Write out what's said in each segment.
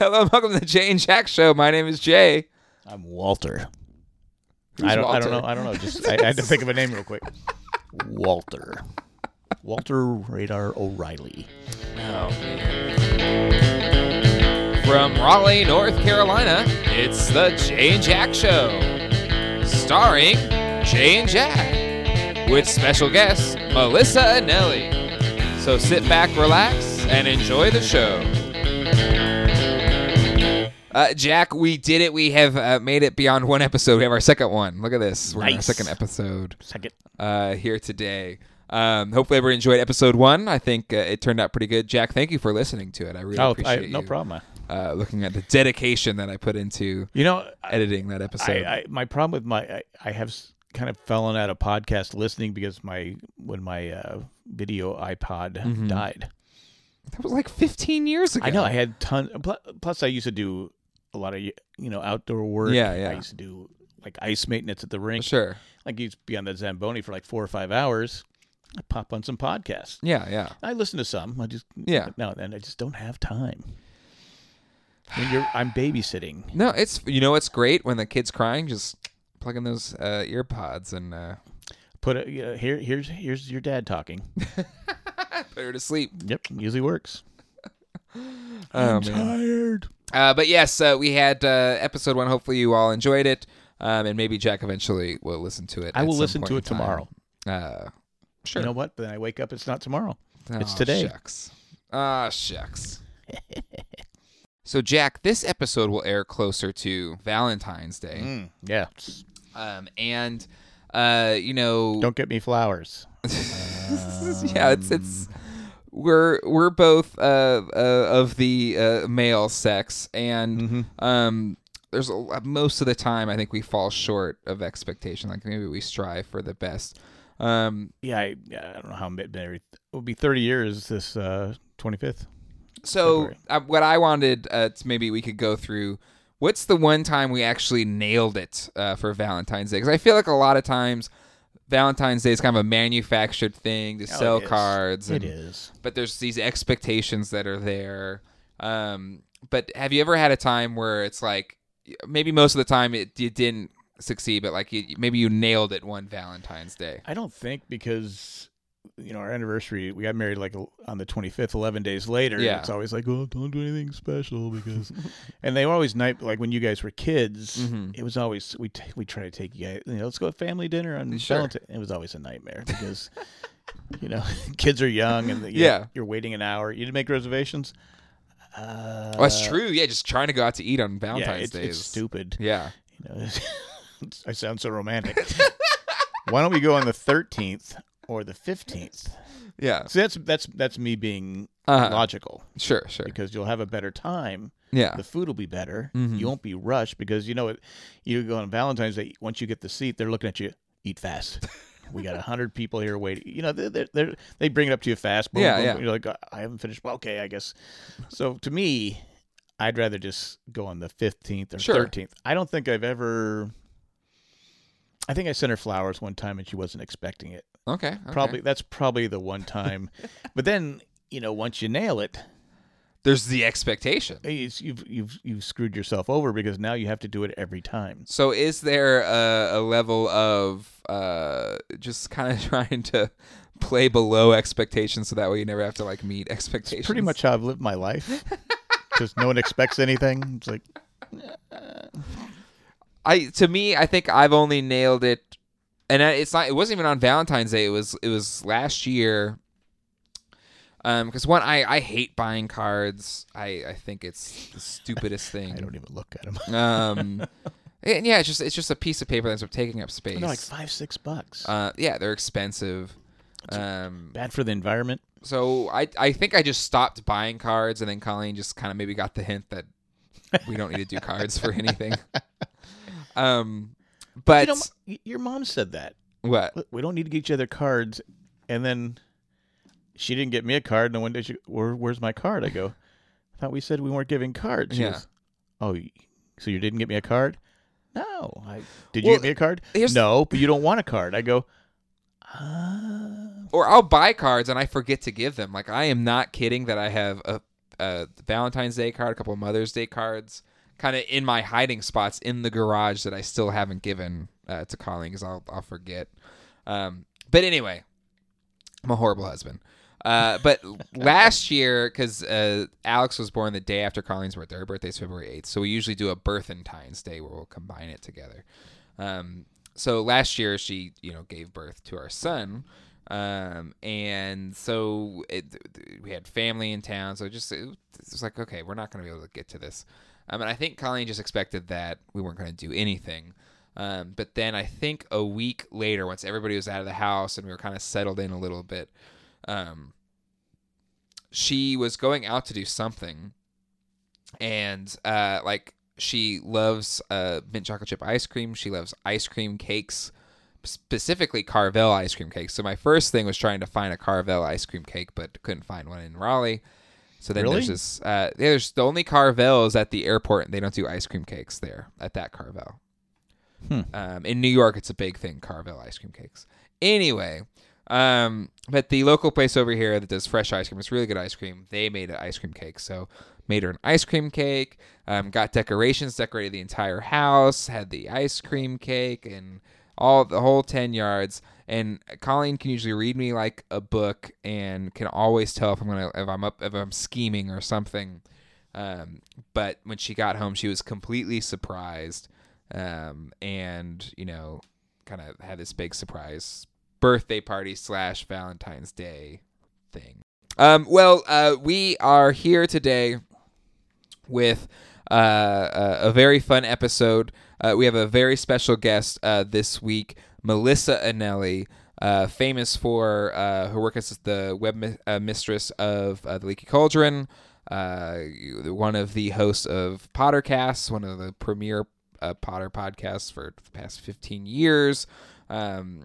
Hello, and welcome to the Jay and Jack Show. My name is Jay. I'm Walter. Who's I don't. I don't know. I don't know. Just I, I had to think of a name real quick. Walter. Walter Radar O'Reilly. Oh, From Raleigh, North Carolina, it's the Jay and Jack Show. Starring Jay and Jack. With special guests, Melissa Anelli. So sit back, relax, and enjoy the show. Uh, Jack, we did it. We have uh, made it beyond one episode. We have our second one. Look at this. We're in our Nice. second episode Second. uh, here today. Um, hopefully, everyone enjoyed episode one. I think uh, it turned out pretty good. Jack, thank you for listening to it. I really Oh, I, appreciate no you, problem. Uh, looking at the dedication that I put into You know, editing that episode. I, I my problem with my I, I have kind of fallen out of podcast listening because my when my uh, video iPod Mhm. died. that was like 15 years ago. I know I had ton. pl- Plus, I used to do a lot of you know outdoor work. Yeah, yeah. I used to do like ice maintenance at the rink. Sure. Like you used to be on the Zamboni for like four or five hours. I pop on some podcasts. Yeah, yeah. I listen to some. I just Yeah. now and then I just don't have time. When you're, I'm babysitting. No, it's you know what's great when the kid's crying, just plug in those uh, ear pods and uh, Put it you know, here. Here's here's your dad talking. put her to sleep. Yep, usually works. Oh, man. tired. Uh, but yes, uh, we had uh, episode one. Hopefully, you all enjoyed it, um, and maybe Jack eventually will listen to it. I will listen to it tomorrow. Uh, sure. You know what? Then I wake up. It's not tomorrow. it's today. Shucks. Ah, shucks. so, Jack, this episode will air closer to Valentine's Day, Mm, yeah. um, and uh, you know, Don't get me flowers. yeah, it's it's we're we're both uh, uh of the uh, male sex, and Mhm. um, there's a, lot- most of the time I think we fall short of expectation. Like maybe we strive for the best. Um, Yeah, I, yeah, I don't know how ma- married. It will be 30 years this uh, 25th. so uh, what I wanted uh, to maybe we could go through. What's the one time we actually nailed it uh, for Valentine's Day? Because I feel like a lot of times Valentine's Day is kind of a manufactured thing to Oh, sell it is. cards. It and- is. but there's these expectations that are there. Um, but have you ever had a time where it's like maybe most of the time it you didn't succeed, but like you, maybe you nailed it one Valentine's Day? I don't think because you know our anniversary we got married like on the 25th 11 days later Yeah. it's always like oh don't do anything special because and they always night like when you guys were kids Mhm. it was always we t- we try to take you guys you know let's go to family dinner on Sure. Valentine it was always a nightmare because you know kids are young and you're, Yeah. you're waiting an hour you didn't make reservations uh, Oh, that's true. Yeah, just trying to go out to eat on yeah Valentine's it's, Day it's stupid Yeah. you know I sound so romantic why don't we go on the 13th or the 15th Yeah. So that's that's that's me being Uh-huh. logical Sure, sure. because you'll have a better time. Yeah. The food will be better. Mhm. You won't be rushed because you know it. You go on Valentine's Day. Once you get the seat, they're looking at you. Eat fast. we got a hundred people here waiting. You know, they they they they bring it up to you fast. Boom, Yeah, boom, yeah. boom. You're like, I haven't finished. Well, okay, I guess. So to me, I'd rather just go on the fifteenth or Sure. thirteenth. I don't think I've ever. I think I sent her flowers one time and she wasn't expecting it. Okay. okay. Probably that's probably the one time. but then you know, once you nail it, There's the expectation. it's, you've you've you've screwed yourself over because now you have to do it every time. So is there a, a level of uh, just kind of trying to play below expectations so that way you never have to like meet expectations? Pretty much how I've lived my life. Because no one expects anything. It's like I to me, I think I've only nailed it, and it's not. It wasn't even on Valentine's Day. It was. It was last year. Um, because one, I I hate buying cards. I I think it's the stupidest thing. I don't even look at them. Um, and yeah, it's just it's just a piece of paper that's taking up space. They're like five six bucks. Uh, yeah, they're expensive. Um, Bad for the environment. so I I think I just stopped buying cards, and then Colleen just kind of maybe got the hint that we don't need to do cards for anything. Um, but you know, your mom said that. what? We don't need to get each other cards, and then she didn't get me a card. And one day she, Where, "Where's my card?" I go, "I thought we said we weren't giving cards." She Yeah. goes, "Oh, so you didn't get me a card?" No. I did. Well, you get me a card? No, but you don't want a card. I go. Ah. Or I'll buy cards and I forget to give them. Like I am not kidding that I have a a Valentine's Day card, a couple of Mother's Day cards, kind of in my hiding spots in the garage that I still haven't given uh, to Colleen because I'll I'll forget. Um, but anyway, I'm a horrible husband. Uh, but last year, because uh, Alex was born the day after Colleen's birthday, her birthday's February 8th, so we usually do a Birthentine's Day where we'll combine it together. Um, so last year, she, you know, gave birth to our son. Um, and so it, we had family in town, so just it was like, okay, we're not going to be able to get to this. Um, and I think Colleen just expected that we weren't going to do anything. Um, but then I think a week later, once everybody was out of the house and we were kind of settled in a little bit, um, she was going out to do something, and uh, like she loves uh, mint chocolate chip ice cream. She loves ice cream cakes, specifically Carvel ice cream cakes. So my first thing was trying to find a Carvel ice cream cake, but couldn't find one in Raleigh. So then Really? there's this. Uh, there's the only Carvel is at the airport, and they don't do ice cream cakes there at that Carvel. Hmm. Um, in New York, it's a big thing, Carvel ice cream cakes. Anyway, um, but the local place over here that does fresh ice cream, it's really good ice cream. They made an ice cream cake, so made her an ice cream cake. Um, got decorations, decorated the entire house, had the ice cream cake, and all the whole ten yards. And Colleen can usually read me like a book, and can always tell if I'm gonna if I'm up if I'm scheming or something. Um, but when she got home, she was completely surprised, um, and you know, kind of had this big surprise birthday party slash Valentine's Day thing. Um, well, uh, we are here today with uh, a, a very fun episode. Uh, we have a very special guest uh, this week, Melissa Anelli, uh, famous for uh, her work as the web mi- uh, mistress of uh, the Leaky Cauldron, one of the hosts of Pottercasts, one of the premier Potter podcasts for the past 15 years. Um,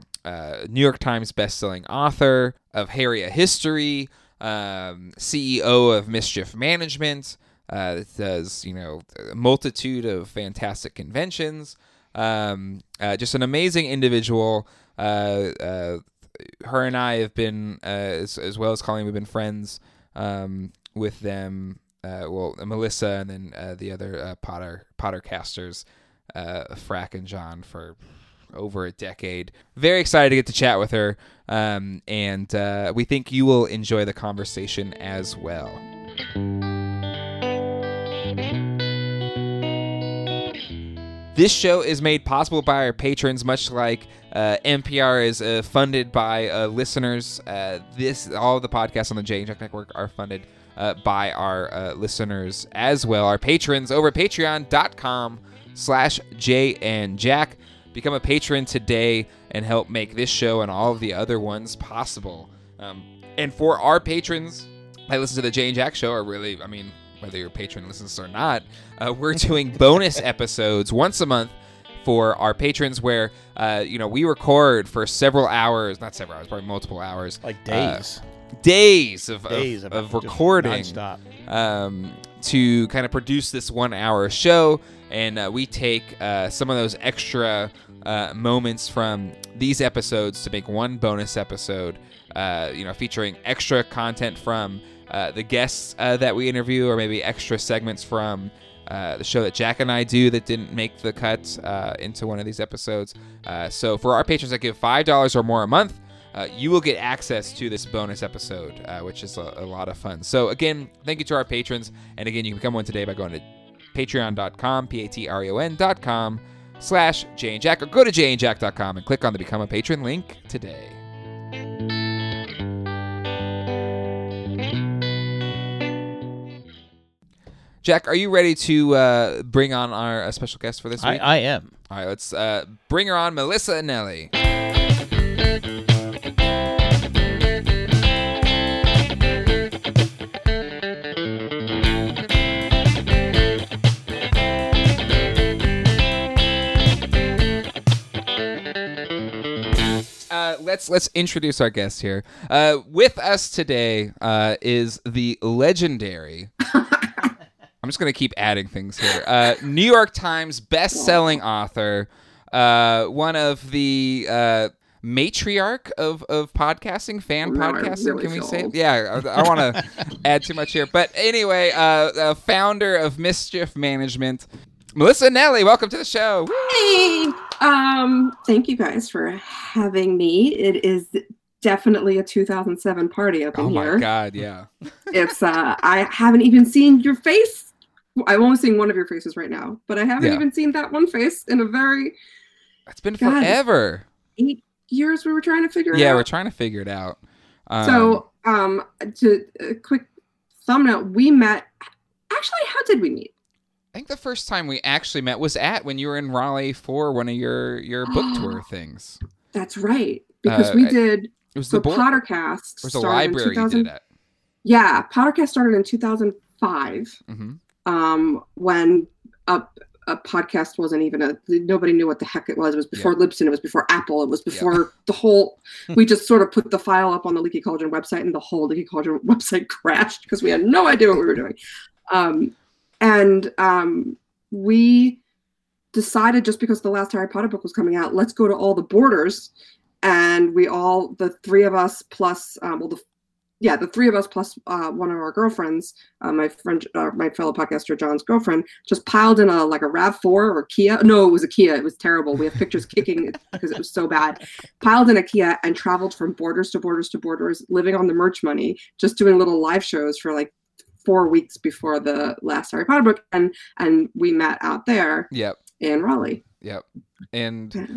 New York Times bestselling author of Harry a History, um, CEO of Mischief Management. Uh, that does you know a multitude of fantastic conventions. Um, uh, just an amazing individual. Uh, uh, her and I have been, uh, as, as well as Colleen, we've been friends um, with them. Uh, well, Melissa and then the other Potter Potter casters, Frack and John, for over a decade. Very excited to get to chat with her, um, and we think you will enjoy the conversation as well. This show is made possible by our patrons, much like uh, NPR is uh, funded by uh, listeners. Uh, this all the podcasts on the J Jack Network are funded uh, by our uh, listeners as well. Our patrons over at patreon.com slash J and Jack. Become a patron today and help make this show and all of the other ones possible. Um, and for our patrons, I listen to the Jay and Jack show, Are really, I mean, whether your patron listens or not, uh, we're doing bonus episodes once a month for our patrons where, uh, you know, we record for several hours, not several hours, probably multiple hours. Like uh, days, days of, days of, of, of recording um, to kind of produce this one hour show. And uh, we take uh, some of those extra uh, moments from these episodes to make one bonus episode, uh, you know, featuring extra content from uh, the guests uh, that we interview, or maybe extra segments from uh, the show that Jack and I do that didn't make the cut uh, into one of these episodes. Uh, so for our patrons that give five dollars or more a month, uh, you will get access to this bonus episode, which is a, a lot of fun. So again, thank you to our patrons, and again, you can become one today by going to patreon.com, p-a-t-r-e-o-n dot com slash Jay and Jack, or go to jayandjack.com and click on the Become a Patron link today. Jack, are you ready to uh, bring on our uh, special guest for this I, week? I am. All right, let's uh, bring her on, Melissa Anelli. Uh, let's let's introduce our guest here. Uh, with us today uh, is the legendary. I'm just gonna keep adding things here. Uh, New York Times best-selling author, uh, one of the uh, matriarch of of podcasting, fan Now I podcasting. really can we feel say? old. Yeah, I, I want to add too much here, but anyway, uh, uh, founder of Mischief Management, Melissa Anelli. Welcome to the show. Hey, um, thank you guys for having me. It is definitely a 2007 party up in Oh my here. god, yeah. It's uh, I haven't even seen your face. I'm only seeing one of your faces right now, but I haven't Yeah. even seen that one face in a very It's been God. forever. eight years. We were trying to figure it out. Yeah, out. we're trying to figure it out. Um, so, um, to a quick thumbnail, we met. Actually, how did we meet? I think the first time we actually met was at when you were in Raleigh for one of your your book tour things. That's right, because Uh, we did It was so the board. Pottercast. It was the library you 2000 did it. Yeah, Pottercast started in 2005. hmm um, when a, a podcast wasn't even a nobody knew what the heck it was. It was before Libsyn, it was before Apple, it was before the whole. We just sort of put the file up on the Leaky Cauldron website, and the whole Leaky Cauldron website crashed because we had no idea what we were doing. Um, and um, we decided just because the last Harry Potter book was coming out, let's go to all the borders, and we all the three of us plus um, well the yeah the three of us plus uh, one of our girlfriends uh, my friend, uh, my fellow podcaster John's girlfriend, just piled in a like a Rav Four or Kia. No, it was a Kia. It was terrible. We have pictures kicking because it was so bad. Piled in a Kia and traveled from borders to borders to borders, living on the merch money, just doing little live shows for like four weeks before the last Harry Potter book, and and we met out there Yep. in Raleigh. Yep. And Yeah.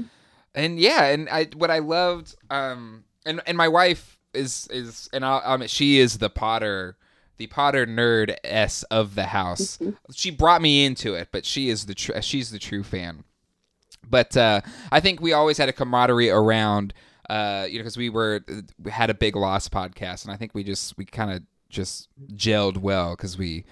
and yeah, and I what I loved, um, and and my wife is is and I'll, I'll admit she is the Potter, the Potter nerd s of the house. Mhm. She brought me into it, but she is the tr- she's the true fan. But uh, I think we always had a camaraderie around, uh, you know, because we were we had a big Lost podcast, and I think we just we kind of just gelled well because we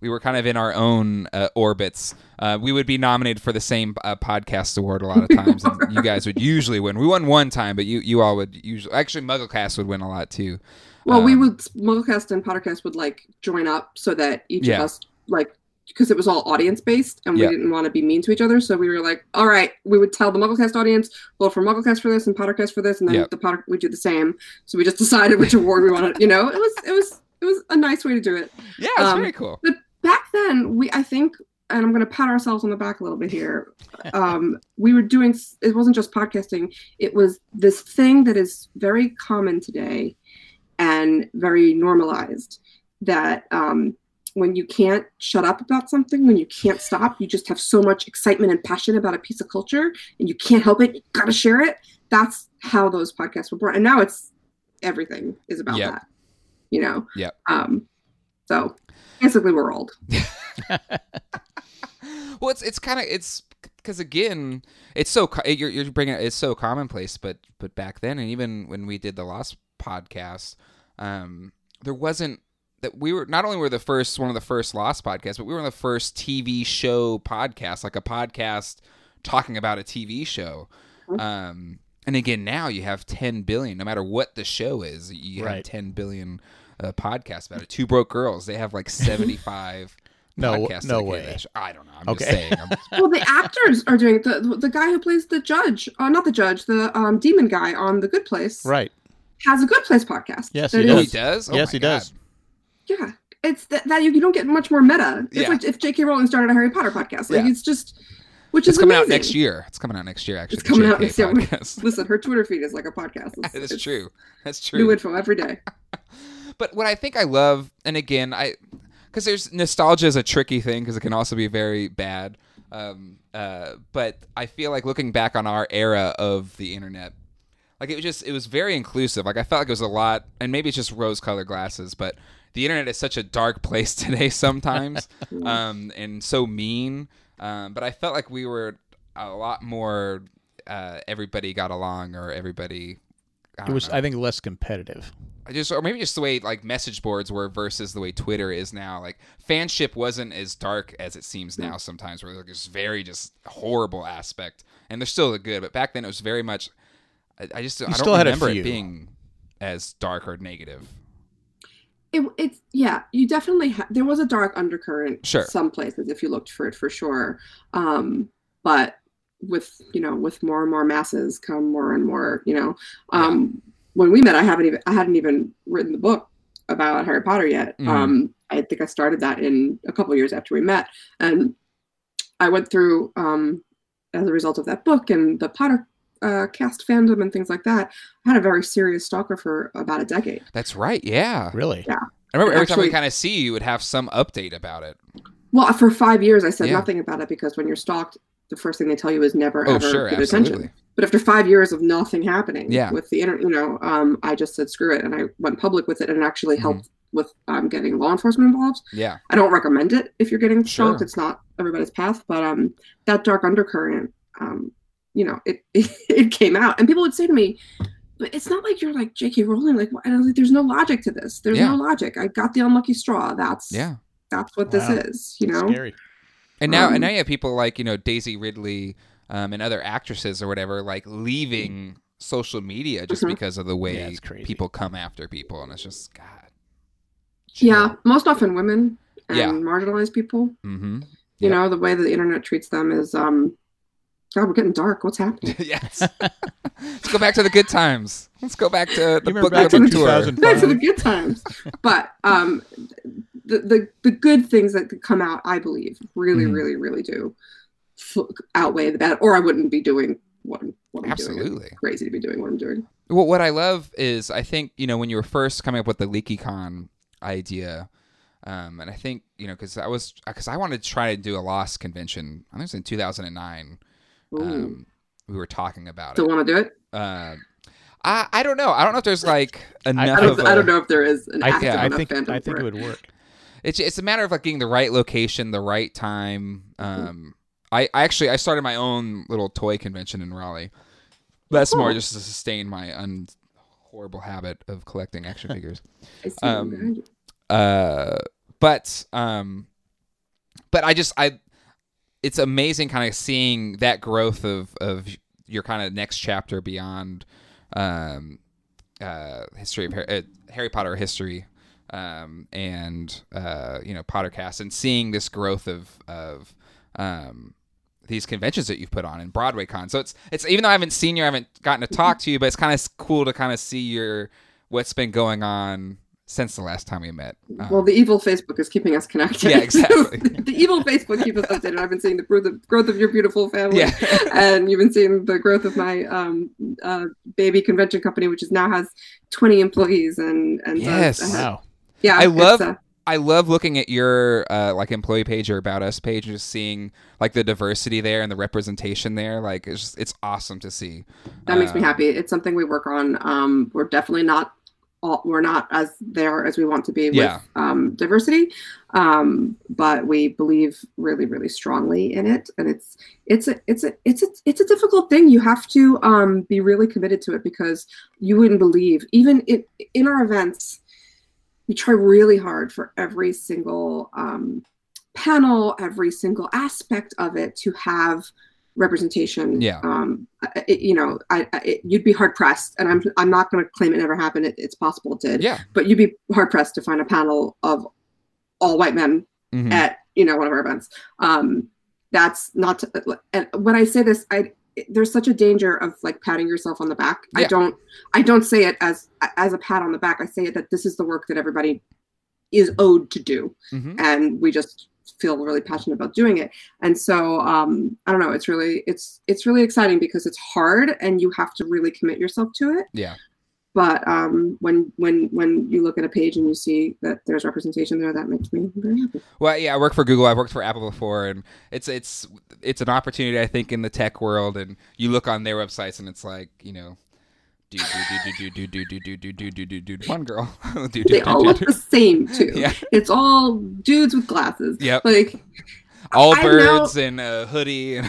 we were kind of in our own uh, orbits. Uh, we would be nominated for the same uh, podcast award a lot of times, and you guys would usually win. We won one time, but you you all would usually actually MuggleCast would win a lot too. Well, we Um, would Mugglecast and Pottercast would like join up so that each Yeah. of us like because it was all audience based and we Yeah. didn't want to be mean to each other. So we were like, all right, we would tell the Mugglecast audience, well, for Mugglecast for this and Pottercast for this, and then Yeah. the Potter we do the same. So we just decided which award we wanted. You know, it was it was it was a nice way to do it. Yeah, it's Um, very cool. Back then, we I think. And I'm going to pat ourselves on the back a little bit here. Um, we were doing, it wasn't just podcasting, it was this thing that is very common today and very normalized that um, when you can't shut up about something, when you can't stop, you just have so much excitement and passion about a piece of culture and you can't help it, you gotta share it. That's how those podcasts were born. And now it's everything is about Yep. that, you know? Yeah. Um, so basically, we're old. well, it's it's kind of it's because again, it's so co- you're you're bringing it, it's so commonplace, but but back then, and even when we did the Lost podcast, um, there wasn't that we were not only were the first one of the first Lost podcasts, but we were the first TV show podcast, like a podcast talking about a TV show. Mhm. Um, and again, now you have 10 billion, no matter what the show is, you have 10 billion uh, podcasts about it. Two Broke Girls, they have like 75 No- podcasts. no way. I don't know. I'm just Okay. saying. I'm- well, the actors are doing it. The, the guy who plays the judge, uh, not the judge, the um, demon guy on The Good Place, Right. has a Good Place podcast. Yes, he is- he does? Oh yes, he God. does. Yeah, it's that, that you, you don't get much more meta. It's Yeah. like if J.K. Rowling started a Harry Potter podcast. Like Yeah. it's just, which It's is coming out next year. It's coming out next year, actually. It's the coming out JK next year. Listen, her Twitter feed is like a podcast. It's, That is it's true. That's true. New info every day. But what I think I love, and again, I because there's nostalgia is a tricky thing because it can also be very bad. Um, uh, but I feel like looking back on our era of the internet, like it was just it was very inclusive. Like I felt like it was a lot, and maybe it's just rose-colored glasses, but the internet is such a dark place today sometimes, um, and so mean. Um, but I felt like we were a lot more. Uh, everybody got along, or everybody. I It was, know. I think, less competitive. I just or maybe just the way like message boards were versus the way Twitter is now. Like fanship wasn't as dark as it seems now sometimes where like it's very just horrible aspect. And they're still good, but back then it was very much I, I just I don't still had remember it being as dark or negative. It, it's yeah, you definitely ha- there was a dark undercurrent. Sure. Some places, if you looked for it, for sure. Um, but with you know with more and more masses come more and more you know um when we met i haven't even i hadn't even written the book about harry potter yet Mhm. um i think i started that in a couple years after we met and i went through um as a result of that book and the potter uh, cast fandom and things like that i had a very serious stalker for about a decade That's right. Yeah. Really? Yeah. I remember every time we kind of see you, you would have some update about it. well for five years i said Yeah. nothing about it because when you're stalked the first thing they tell you is never Oh, ever sure, give absolutely. attention But after five years of nothing happening Yeah. with the internet, you know, um, I just said screw it, and I went public with it, and actually Mhm. helped with um, getting law enforcement involved. Yeah. I don't recommend it if you're getting Sure. stalked. It's not everybody's path, but um, that dark undercurrent, um, you know, it, it it came out, and people would say to me. But it's not like you're like J.K. Rowling. Like, and I was like, there's no logic to this. There's Yeah. no logic. I got the unlucky straw. That's Yeah. That's what this is. You know. Scary. And now, Um, and now you have people like you know Daisy Ridley um, and other actresses or whatever, like leaving social media just Mhm. because of the way Yeah, people come after people, and it's just God. Yeah. Most often women and Yeah. marginalized people. Mm-hmm. you know the way that the internet treats them is um god we're getting dark what's happening yes. Let's go back to the good times. Let's go back to the book, back the in tour. back to the good times but um the, the the good things that could come out i believe really Mhm. really really do f- outweigh the bad or i wouldn't be doing what, I'm- what i'm doing Absolutely. It's crazy to be doing what i'm doing Well, what I love is I think you know when you were first coming up with the LeakyCon idea, um, and I think you know because I was because I wanted to try to do a Lost convention. I think it was in 2009. Um, we were talking about still it. want to do it Uh, I I don't know. I don't know if there's like enough I of don't, I a- don't know if there is an I active think I enough think fandom I think for it would work. It's it's a matter of like getting the right location, the right time. Um, I, I actually I started my own little toy convention in Raleigh. That's more just to sustain my un horrible habit of collecting action figures. I see um. Uh, but um, but I just I, it's amazing kind of seeing that growth of of your kind of next chapter beyond, um, uh, history of Harry, uh, Harry Potter history, um, and uh, you know Pottercast, and seeing this growth of of um these conventions that you've put on and Broadway Con. So it's it's even though I haven't seen you, I haven't gotten to talk to you, but it's kind of cool to kind of see your what's been going on since the last time we met. Um, well, the evil Facebook is keeping us connected. Yeah, exactly. the evil Facebook keeps us updated. I've been seeing the growth of, growth of your beautiful family. yeah, and you've been seeing the growth of my um, uh, baby convention company, which is now has 20 employees and and does- Yes. uh, Wow. yeah, I love- uh, I love looking at your uh, like employee page or about us page, and just seeing like the diversity there and the representation there. Like it's just, it's awesome to see. that makes me Um, happy. It's something we work on. Um, we're definitely not all, we're not as there as we want to be with Yeah. um, diversity, um, but we believe really, really strongly in it. And it's it's a it's a it's a it's a difficult thing. You have to um, be really committed to it because you wouldn't believe even in in our events. We try really hard for every single um, panel, every single aspect of it to have representation. Yeah. Um, it, you know, I, I it, you'd be hard pressed, and I'm I'm not going to claim it never happened. It, it's possible it did, Yeah. but you'd be hard pressed to find a panel of all white men Mhm. at you know one of our events. Um, that's not. To, and when I say this, I there's such a danger of like patting yourself on the back. I don't. I don't say it as as a pat on the back. I say it that this is the work that everybody is owed to do Mhm. and we just feel really passionate about doing it and so um i don't know it's really it's it's really exciting because it's hard and you have to really commit yourself to it Yeah. But um when when when you look at a page and you see that there's representation there that makes me very happy Well, yeah, I work for Google. I've worked for Apple before, and it's it's it's an opportunity I think in the tech world. And you look on their websites, and it's like you know, do do do do do do do do do do do do do one girl. do, do, they do, all do, look do. the same too Yeah. it's all dudes with glasses Yep. like Allbirds in a hoodie.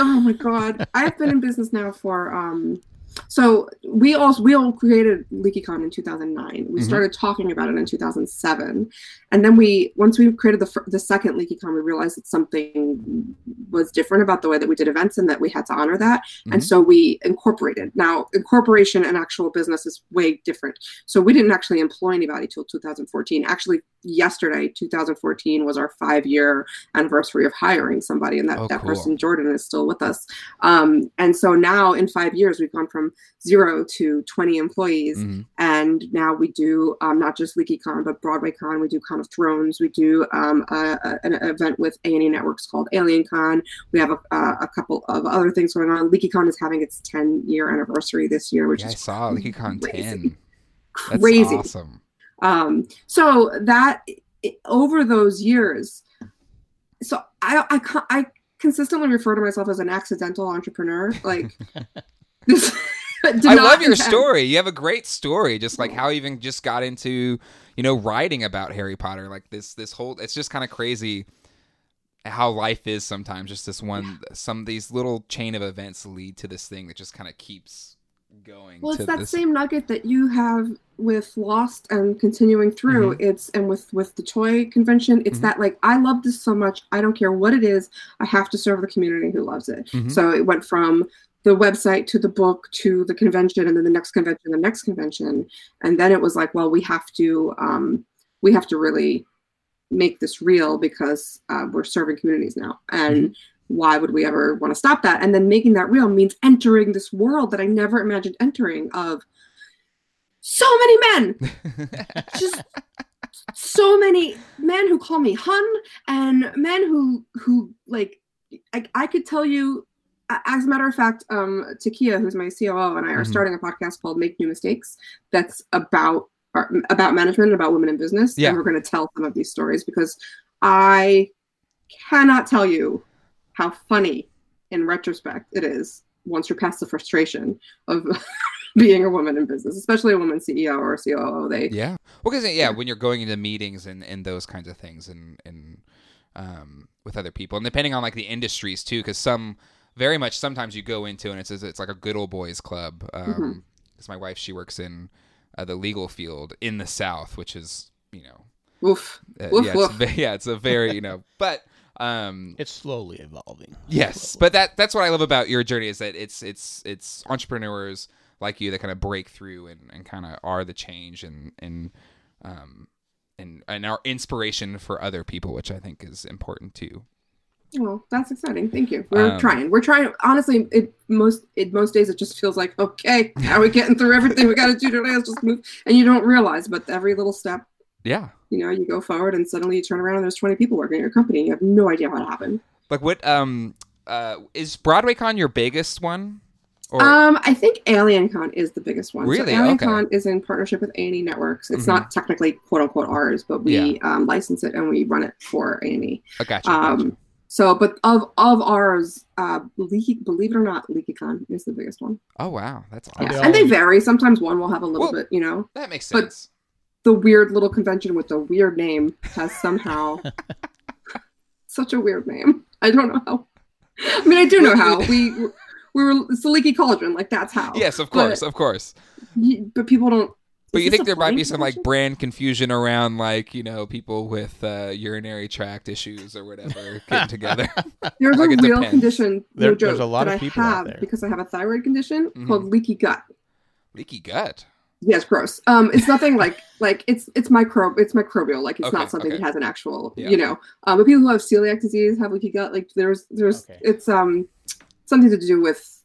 Oh my god i've been in business now for um so we also we all created leakycon in 2009 we Mhm. started talking about it in 2007 and then we once we created the, the second leakycon we realized that something was different about the way that we did events and that we had to honor that. And Mhm. so we incorporated. Now incorporation and actual business is way different. So we didn't actually employ anybody till 2014 actually yesterday 2014 was our five year anniversary of hiring somebody and that, Oh, that cool. person jordan is still with us. Um, and so now in five years we've gone from zero to 20 employees Mhm. and now we do um, not just LeakyCon but Broadway Con. We do Con of Thrones. We do um, a, a- an event with A and E Networks called Alien Con. We have a, a, a couple of other things going on. LeakyCon is having its 10 year anniversary this year, which Yeah, I is saw LeakyCon crazy. 10. That's crazy. awesome. Um, so that over those years, so I I I consistently refer to myself as an accidental entrepreneur. Like this. Did I love your story. You have a great story. Just like how you even just got into, you know, writing about Harry Potter. Like this, this whole. It's just kind of crazy how life is sometimes. Just this one, some these little chain of events lead to this thing that just kind of keeps going. Well, it's that this, same nugget that you have with Lost and continuing through. Mm-hmm. It's and with with the toy convention. It's Mhm. that like I love this so much. I don't care what it is. I have to serve the community who loves it. Mhm. So it went from the website to the book to the convention, and then the next convention, the next convention, and then it was like, well, we have to um, we have to really make this real because uh, we're serving communities now. And why would we ever want to stop that? And then making that real means entering this world that i never imagined entering of so many men. Just so many men who call me hun and men who who like i, I could tell you as a matter of fact um takia who's my coo and i are Mhm. starting a podcast called make new mistakes that's about or about management and about women in business Yeah. and we're going to tell some of these stories because i cannot tell you how funny in retrospect it is once you're past the frustration of being a woman in business especially a woman ceo or coo they Yeah. Well, because yeah, Yeah. when you're going into meetings and, and those kinds of things, and and um, with other people, and depending on like the industries too, because some very much sometimes you go into and it's it's like a good old boys club. Um, Mhm. Because my wife she works in uh, the legal field in the South, which is you know Oof. uh, Woof, yeah woof. it's, yeah it's a very you know but um It's slowly evolving. Yes, Slowly. but that that's what I love about your journey is that it's it's it's entrepreneurs like you that kind of break through and, and kind of are the change and and um and and are inspiration for other people, which I think is important too. Well, that's exciting. Thank you. We're Um, trying. We're trying. Honestly, it most it most days it just feels like okay, how are we getting through everything we got to do today? Let's just move, and you don't realize, but every little step, Yeah. you know, you go forward, and suddenly you turn around and there's 20 people working at your company. And you have no idea how it happened. Like what um uh is BroadwayCon your biggest one? Or um, I think Alien Con is the biggest one. Really? So Alien Okay. Is in partnership with A&E Networks. It's Mhm. not technically quote unquote ours, but we um, license it and we run it for A&E. I gotcha, gotcha. So, but of of ours, uh, Leaky, believe it or not, LeakyCon is the biggest one. oh wow, that's awesome. Yeah, and they vary. Sometimes one will have a little Well- bit, you know. That makes sense. but- The weird little convention with the weird name has somehow such a weird name. I don't know how. I mean, I do know how. We we were it's the Leaky Cauldron, like that's how. yes, of but- course, of course. But people don't. But is you think there might be some like brand confusion around like you know people with uh, urinary tract issues or whatever getting together. There's like a real depends. condition. There- no there's a lot that of I people out have there. because I have a thyroid condition Mhm. called leaky gut. Leaky gut. Yes, gross. Um, it's nothing like like it's it's microbe it's microbial. Like it's Okay, not something okay. that has an actual Yeah. you know. Um, but people who have celiac disease have leaky gut. Like there's there's Okay. it's um something to do with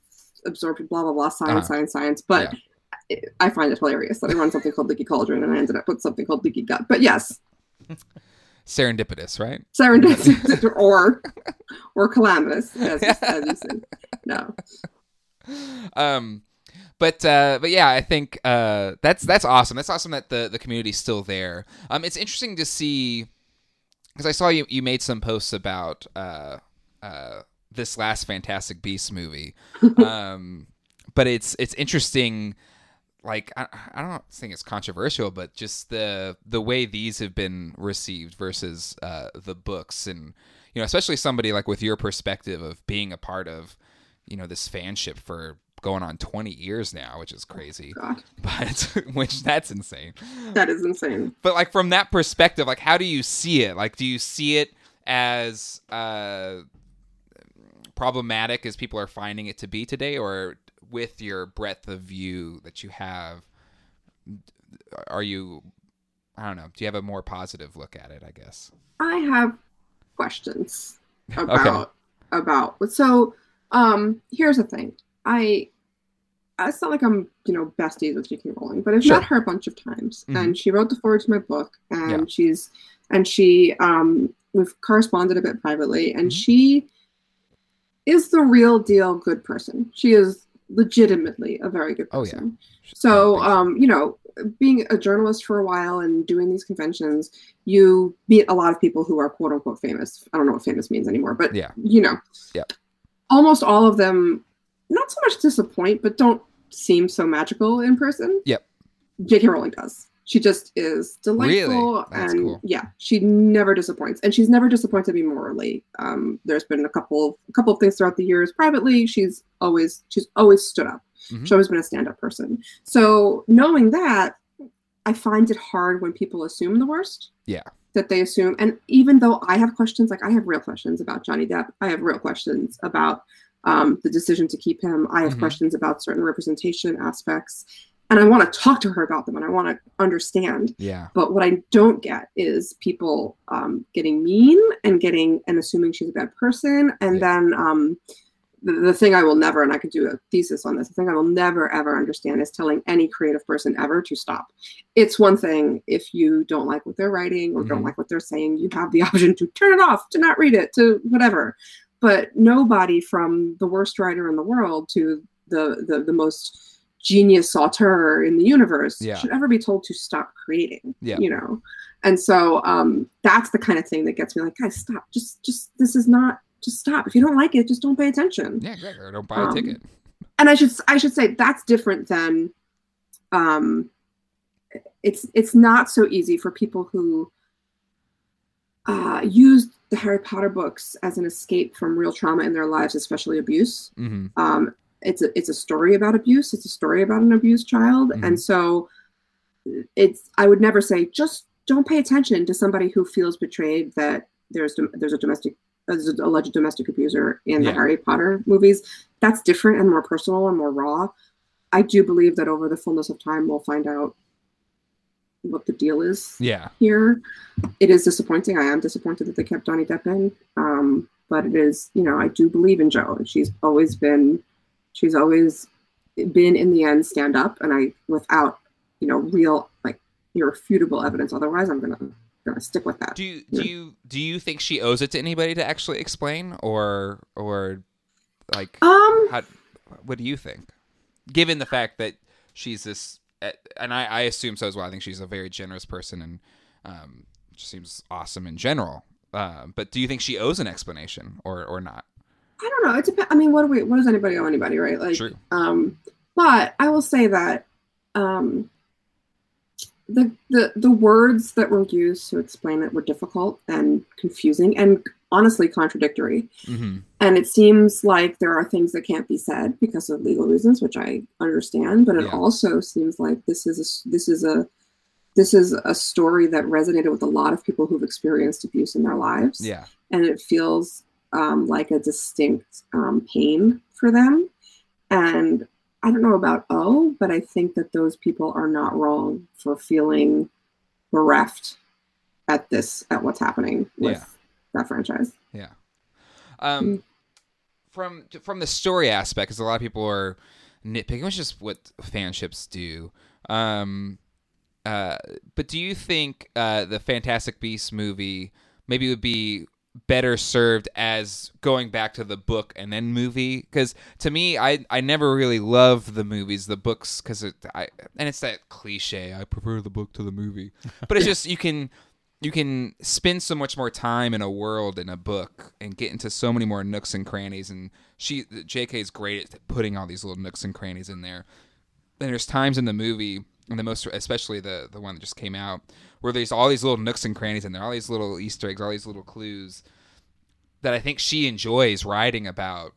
absorption. Blah blah blah. Science Uh-huh. science science. But it, I find it hilarious that I run something called leaky cauldron and I ended up with something called leaky gut. But yes, Serendipitous, right? serendipitous or or calamitous as, as you said. No. um but uh but yeah i think uh that's that's awesome that's awesome that the the community's still there um it's interesting to see because i saw you you made some posts about uh uh this last fantastic beast movie um but it's it's interesting like I, I don't think it's controversial but just the the way these have been received versus uh the books and you know especially somebody like with your perspective of being a part of you know this fanship for going on 20 years now which is crazy. God, but which that's insane. That is insane. but like from that perspective like how do you see it? Like do you see it as uh problematic as people are finding it to be today or with your breadth of view that you have are you I don't know. Do you have a more positive look at it? I guess. I have questions about about so um here's the thing. I it's not like I'm, you know, besties with J.K. Rowling, but I've Sure. met her a bunch of times, Mhm. and she wrote the foreword to my book, and Yeah. she's, and she, um, we've corresponded a bit privately, and Mhm. she is the real deal good person. She is legitimately a very good person. Oh, yeah. So, um, you know, being a journalist for a while and doing these conventions, you meet a lot of people who are quote unquote famous. I don't know what famous means anymore, but Yeah. you know, Yep. almost all of them, not so much disappoint, but don't seem so magical in person. Yep. J.K. Rowling does. She just is delightful, Really? And cool. yeah, she never disappoints, and she's never disappointed me morally. Um, there's been a couple, a couple of things throughout the years. Privately, she's always, she's always stood up. Mhm. She's always been a stand-up person. So knowing that, I find it hard when people assume the worst. Yeah. That they assume, and even though I have questions, like I have real questions about Johnny Depp, I have real questions about um, the decision to keep him. I have Mhm. questions about certain representation aspects, and I want to talk to her about them, and I want to understand. Yeah. But what I don't get is people um, getting mean and getting and assuming she's a bad person. And Yeah. then um, the, the thing I will never, and I could do a thesis on this, the thing I will never ever understand is telling any creative person ever to stop. It's one thing if you don't like what they're writing or don't Mhm. like what they're saying, you have the option to turn it off, to not read it, to whatever. But nobody from the worst writer in the world to the the, the most genius auteur in the universe Yeah. should ever be told to stop creating Yeah. you know and so um that's the kind of thing that gets me like guys stop just just this is not just stop if you don't like it just don't pay attention Yeah. Or don't buy a Um, ticket. and i should i should say that's different than um it's it's not so easy for people who uh use the harry potter books as an escape from real trauma in their lives especially abuse hmm um, it's a it's a story about abuse. It's a story about an abused child, Mhm. and so it's. I would never say just don't pay attention to somebody who feels betrayed that there's there's a domestic there's an alleged domestic abuser in Yeah. the Harry Potter movies. That's different and more personal and more raw. I do believe that over the fullness of time, we'll find out what the deal is Yeah. here. It is disappointing. I am disappointed that they kept Johnny Depp in. Um, but it is, you know, I do believe in Jo, and she's always been, she's always been in the end stand up, and I without, you know, real like irrefutable evidence. Otherwise, I'm gonna gonna stick with that. Do you do you do you think she owes it to anybody to actually explain, or or like Um, how? What do you think? Given the fact that she's this, eh, and I, I assume so as well. I think she's a very generous person and um, just seems awesome in general. Uh, but do you think she owes an explanation or or not? I don't know. It depends. I mean, what do we? What does anybody owe anybody, right? Like, True. Um, but I will say that um, the the the words that were used to explain it were difficult and confusing and honestly contradictory. hmm And it seems like there are things that can't be said because of legal reasons, which I understand. But it Yeah. also seems like this is a this is a this is a story that resonated with a lot of people who've experienced abuse in their lives Yeah. and it feels um, like a distinct um, pain for them. And I don't know about owe, but I think that those people are not wrong for feeling bereft at this, at what's happening with Yeah. that franchise. Yeah. Um, Mm. from from the story aspect, because a lot of people are nitpicking, which is what fanships do. Um, uh, but do you think uh, the Fantastic Beasts movie maybe would be better served as going back to the book and then movie? Because to me, I I never really loved the movies, the books, because it I and it's that cliche. I prefer the book to the movie, but it's just you can you can spend so much more time in a world in a book and get into so many more nooks and crannies and she JK is great at putting all these little nooks and crannies in there. And there's times in the movie and the most especially the the one that just came out where there's all these little nooks and crannies in there, all these little Easter eggs, all these little clues that I think she enjoys writing about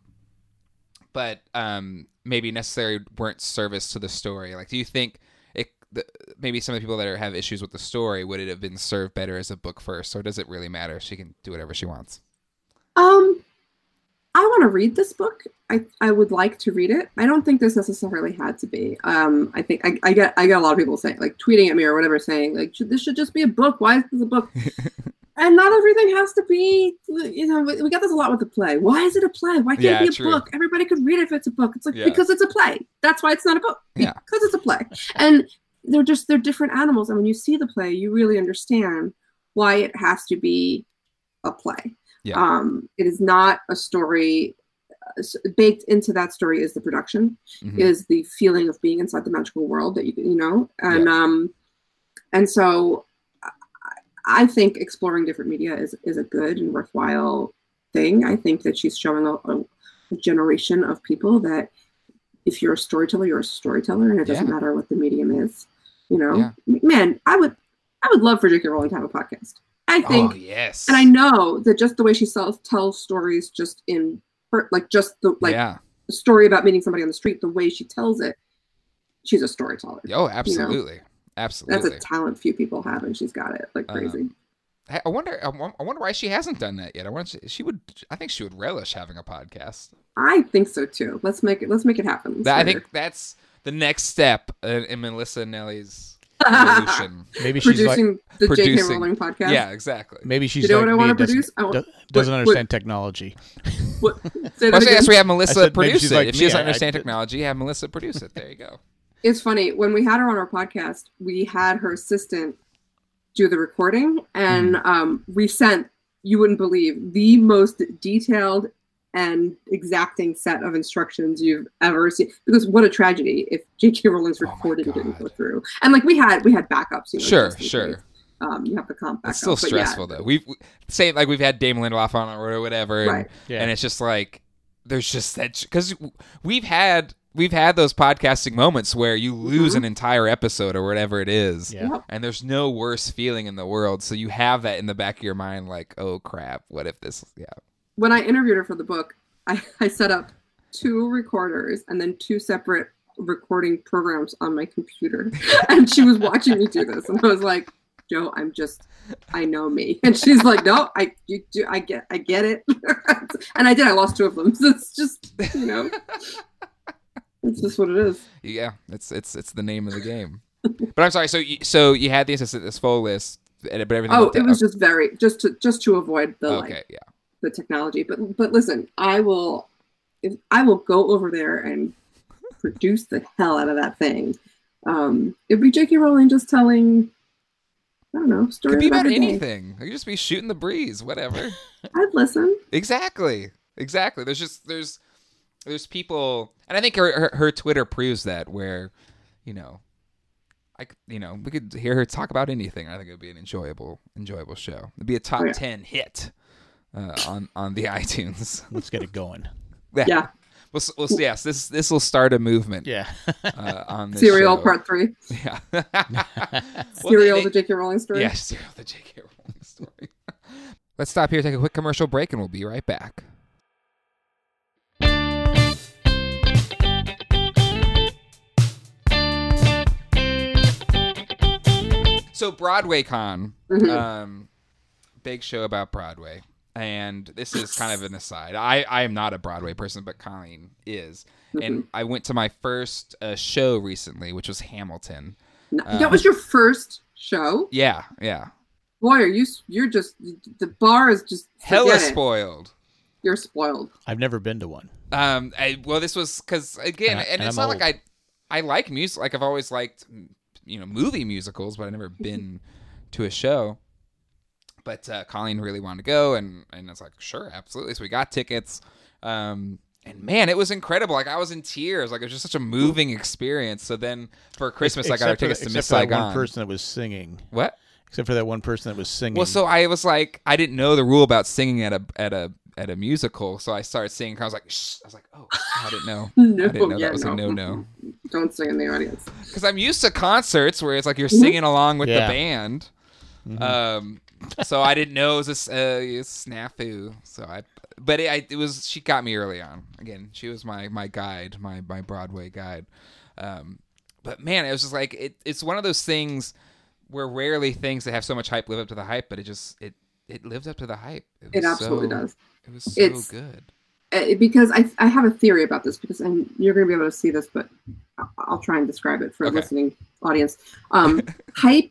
but um maybe necessarily weren't service to the story. Like do you think it the, maybe some of the people that are, have issues with the story would it have been served better as a book first or does it really matter she can do whatever she wants Um, I want to read this book. I, I would like to read it. I don't think this necessarily had to be. Um, I think I, I get I get a lot of people saying like tweeting at me or whatever saying like this should just be a book. Why is this a book? and not everything has to be. You know, we, we got this a lot with the play. Why is it a play? Why can't Yeah, it be a true. book? Everybody could read it if it's a book. It's like Yeah. because it's a play. That's why it's not a book. Yeah. Because it's a play. And they're just they're different animals. And when you see the play, you really understand why it has to be a play. Yeah. Um, it is not a story. uh, Baked into that story is the production, Mhm. is the feeling of being inside the magical world that you you know, and um, and so I- think exploring different media is is a good and worthwhile thing. I think that she's showing a, a, a generation of people that if you're a storyteller, you're a storyteller, and it doesn't Yeah. matter what the medium is. You know, Yeah. man, I would I would love for J.K. Rowling to have a podcast. I think oh yes. and I know that just the way she sells tells stories, just in her, like just the like yeah. the story about meeting somebody on the street, the way she tells it, she's a storyteller. Oh, absolutely. That's Absolutely. That's a talent few people have, and she's got it like Um, crazy. I I wonder. I wonder why she hasn't done that yet. I wonder. She would. I think she would relish having a podcast. I think so too. Let's make it. Let's make it happen. That, I think that's the next step in, in Melissa Anelli's. Maybe she's like producing the J.K. producing. Rowling podcast. yeah, exactly. maybe she's You know like what I want to doesn't, produce? Want, doesn't what- understand technology. what, say Well, that yes, we have Melissa said produce she's it. like if she doesn't I- I- understand technology, have Melissa produce it. There you go. It's funny when we had her on our podcast, we had her assistant do the recording, and Hmm. um, we sent you wouldn't believe the most detailed and exacting set of instructions you've ever seen. Because what a tragedy if J.K. Rowling's Oh my recording didn't go through. And like we had, we had backups. You know, Sure, sure. case. Um, you have the comp backup. It's still but yeah. stressful though. We've we- same like we've had Damon Lindelof on or whatever, and, Right. Yeah. and it's just like there's just that because we've had we've had those podcasting moments where you lose Mhm. an entire episode or whatever it is, Yeah. Yep. and there's no worse feeling in the world. So you have that in the back of your mind, like, oh crap, what if this? Yeah, when I interviewed her for the book, I, I set up two recorders and then two separate recording programs on my computer. and she was watching me do this. And I was like, Jo, I'm just I know me. And she's like, No, I you do I get I get it. and I did, I lost two of them. So it's just, you know. It's just what it is. yeah, it's it's it's the name of the game. but I'm sorry. So you, so you had the assistant this full list, and- but everything. Oh, it was just very just to just to avoid the okay. like Yeah. The technology. But but listen, I will if I will go over there and produce the hell out of that thing. Um, it'd be J.K. Rowling just telling I don't know story. Could be about day. anything. It could just be shooting the breeze, whatever. I'd listen. Exactly. Exactly. There's just there's there's people, and I think her her, her Twitter proves that where, you know, I you know we could hear her talk about anything. I think it would be an enjoyable enjoyable show. It'd be a top Oh, yeah. ten hit uh, on on the iTunes. Let's get it going. Yeah, We'll, s- we'll yes, this this will start a movement Yeah. uh, on this serial show. part three. Yeah. Well, serial they- the J.K. Rowling story. Yeah, serial the J.K. Rowling story. Let's stop here, take a quick commercial break, and we'll be right back. So BroadwayCon, Mhm. um, big show about Broadway, and this is kind of an aside. I I am not a Broadway person, but Colleen is, and I went to my first uh, show recently, which was Hamilton. No, Uh, that was your first show. Yeah, yeah, Boy, are you? You're just the bar is just hella forget it. spoiled. You're spoiled. I've never been to one. Um, I, well, this was because again, And I- and, and it's I'm not like I, I like music. Like I've always liked, you know, movie musicals, but I've never been to a show. But uh, Colleen really wanted to go, and and it's like, sure, absolutely. So we got tickets. Um, and man, it was incredible. Like I was in tears. Like it was just such a moving experience. So then for Christmas, I got our Except for tickets the- to except Miss for that Saigon. one person that was singing. What? Except for that one person that was singing. Well, so I was like, I didn't know the rule about singing at a at a at a musical, so I started singing. I was like, Shh. I was like, oh, I didn't know. No, I didn't know yeah, that was a no no. Don't sing in the audience. Because I'm used to concerts where it's like you're singing along with Yeah. the band. Mhm. Um, so I didn't know it was a, uh, a snafu. So I, but it, I, it was she got me early on. Again, she was my my guide, my my Broadway guide. Um, but man, it was just like it, it's one of those things where rarely things that have so much hype live up to the hype, but it just it it lived up to the hype. It was absolutely so- does. It was so It's- good. uh, because I I have a theory about this because and you're going to be able to see this, but I- I'll try and describe it for Okay. a listening audience. Um, hype,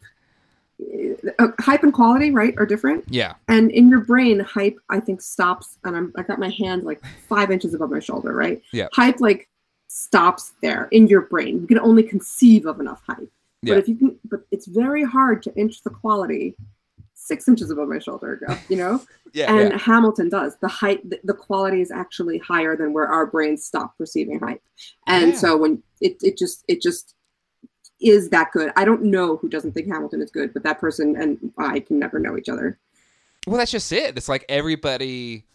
uh, hype and quality, right, are different. Yeah. And in your brain, hype I think stops, and I'm I got my hand like five inches above my shoulder, right? Yeah. Hype like stops there in your brain. You can only conceive of enough hype. Yeah. But if you can, but it's very hard to inch the quality six inches above my shoulder, Joe, you know. Yeah. and yeah. Hamilton does the height. The, the quality is actually higher than where our brains stop perceiving hype. And Yeah. so when it it just it just is that good. I don't know who doesn't think Hamilton is good, but that person and I can never know each other. Well, that's just it. It's like everybody.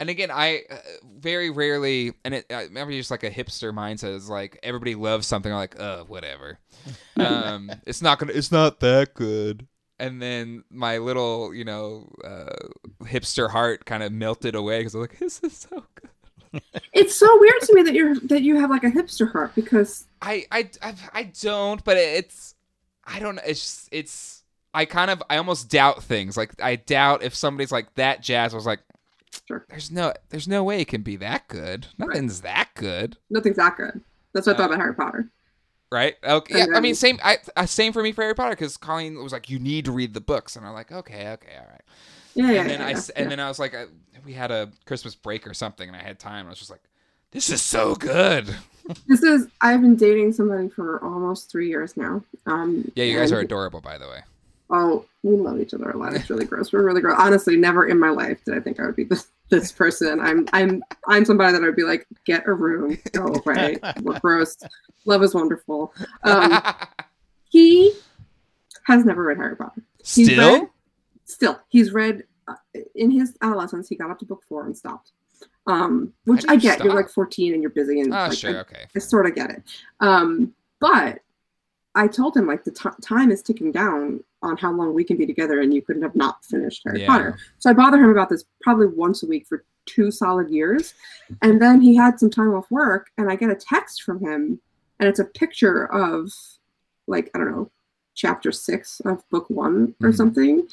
And again, I uh, very rarely, and it I remember just like a hipster mindset is like everybody loves something. I'm like, uh, whatever. um, it's not gonna, it's not that good. And then my little, you know, uh, hipster heart kind of melted away because I'm like, this is so good. It's so weird to me that you're that you have like a hipster heart because I, I, I, I don't, but it's, I don't know. It's, just, it's, I kind of, I almost doubt things. Like I doubt if somebody's like that jazz. I was like, Sure. there's no, there's no way it can be that good. Nothing's that good, nothing's that good. That's what I Uh, thought about Harry Potter. right? Okay, yeah. I mean, same, I, uh, same for me for Harry Potter because Colleen was like, you need to read the books, and I'm like, okay, okay, all right. Yeah, yeah. and then yeah, I, yeah, and then I was like, I, we had a Christmas break or something, and I had time. And I was just like, this is so good. this is I've been dating somebody for almost three years now. Um, Yeah, you guys are adorable, by the way. Oh, we love each other a lot. It's really gross. We're really gross. Honestly, never in my life did I think I would be this this person. I'm I'm I'm somebody that I'd be like, get a room, go away. We're gross. Love is wonderful. Um, he has never read Harry Potter. He's Still, read- still, he's read in his adolescence. He got up to book four and stopped. Um, which I get. You're like 14 and you're busy and oh like, sure, I- okay. I sort of get it. Um, but I told him like the t- time is ticking down on how long we can be together, and you couldn't have not finished Harry Yeah. Potter. So I bother him about this probably once a week for two solid years, and then he had some time off work, and I get a text from him, and it's a picture of like I don't know, chapter six of book one or Mhm. something.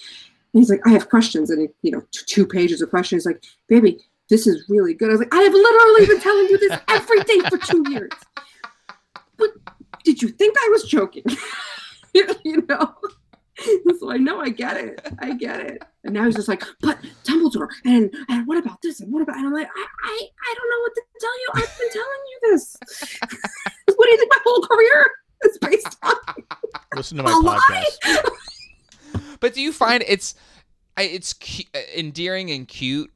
He's like, I have questions, and he, you know, t- two pages of questions. He's like, baby, this is really good. I was like, I have literally been telling you this every day for two years. But did you think I was joking? you know? So I know I get it. I get it. And now he's just like, but Dumbledore, and and what about this? And what about and I'm like, I I, I don't know what to tell you. I've been telling you this. what do you think my whole career is based on? Listen to my A lie? podcast. But do you find it's, it's cu- uh, endearing and cute,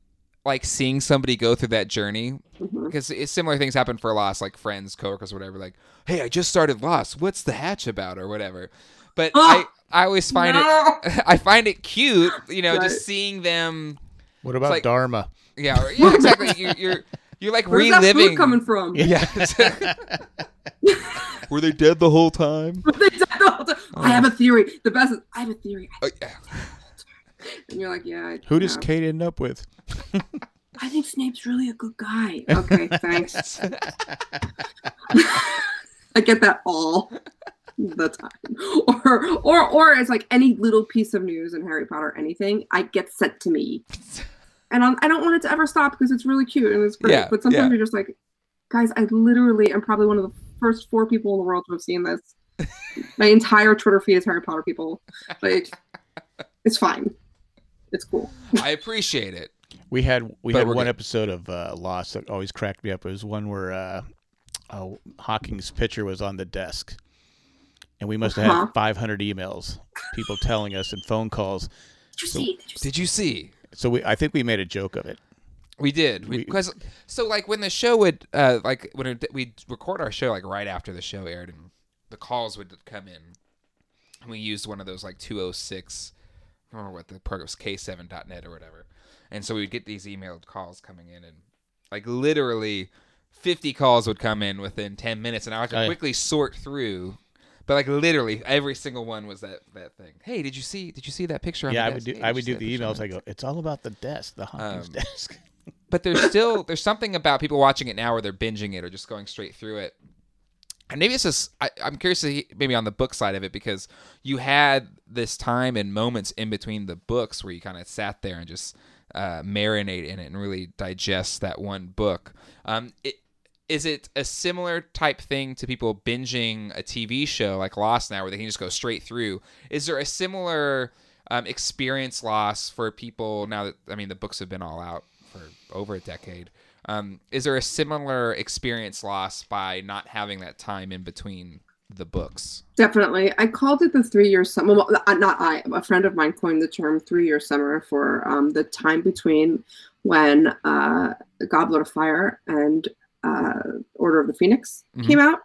like seeing somebody go through that journey? Mhm. Because it's similar things happen for Lost, like friends, coworkers, or whatever. Like, hey, I just started Lost. What's the hatch about, or whatever. But I, I always find No. it, I find it cute, you know, Right. just seeing them. What about like- Dharma? Yeah, or- yeah, exactly. You're, you're, you're like Where's that food coming from? Yeah. Were they dead the whole time? They died the whole time. I have a theory. The best is I have a theory. Oh, yeah. And you're like, yeah. I, Who does yeah. Kate end up with? I think Snape's really a good guy. Okay, thanks. I get that all the time. Or or or it's like any little piece of news in Harry Potter, anything, I get sent to me. And I'm, I don't want it to ever stop because it's really cute and it's great. Yeah, but sometimes yeah. you're just like, guys, I literally am probably one of the first four people in the world to have seen this. My entire Twitter feed is Harry Potter people. Like, it's fine. It's cool. I appreciate it. We had we But had we're one episode of uh, Lost that always cracked me up. It was one where uh, uh, Hawking's picture was on the desk, and we must have Uh-huh. had 500 emails, people telling us, and phone calls. Did you So- see? Did you see? Did you see? So we, I think we made a joke of it. We did We- because so like when the show would uh like when it, we record our show like right after the show aired and the calls would come in and we used one of those like 206 I don't remember what the program was k7.net or whatever and so we would get these emailed calls coming in and like literally 50 calls would come in within 10 minutes and I had to Oh, yeah. quickly sort through but like literally every single one was that that thing hey did you see did you see that picture on yeah, I would do. Hey, I would do the that picture on emails. I go, it's all about the desk, the Hawking's Um, desk. but there's still there's something about people watching it now where they're binging it or just going straight through it and maybe it's just I, i'm curious to maybe on the book side of it because you had this time and moments in between the books where you kind of sat there and just uh, marinate in it and really digest that one book. Um, it, is it a similar type thing to people binging a TV show like Lost now, where they can just go straight through? Is there a similar um, experience loss for people now that I mean the books have been all out for over a decade? Um, is there a similar experience loss by not having that time in between the books? Definitely. I called it the three year summer. Well, uh, not I, a friend of mine coined the term three year summer for um, the time between when uh, Goblet of Fire and uh, Order of the Phoenix Mhm. came out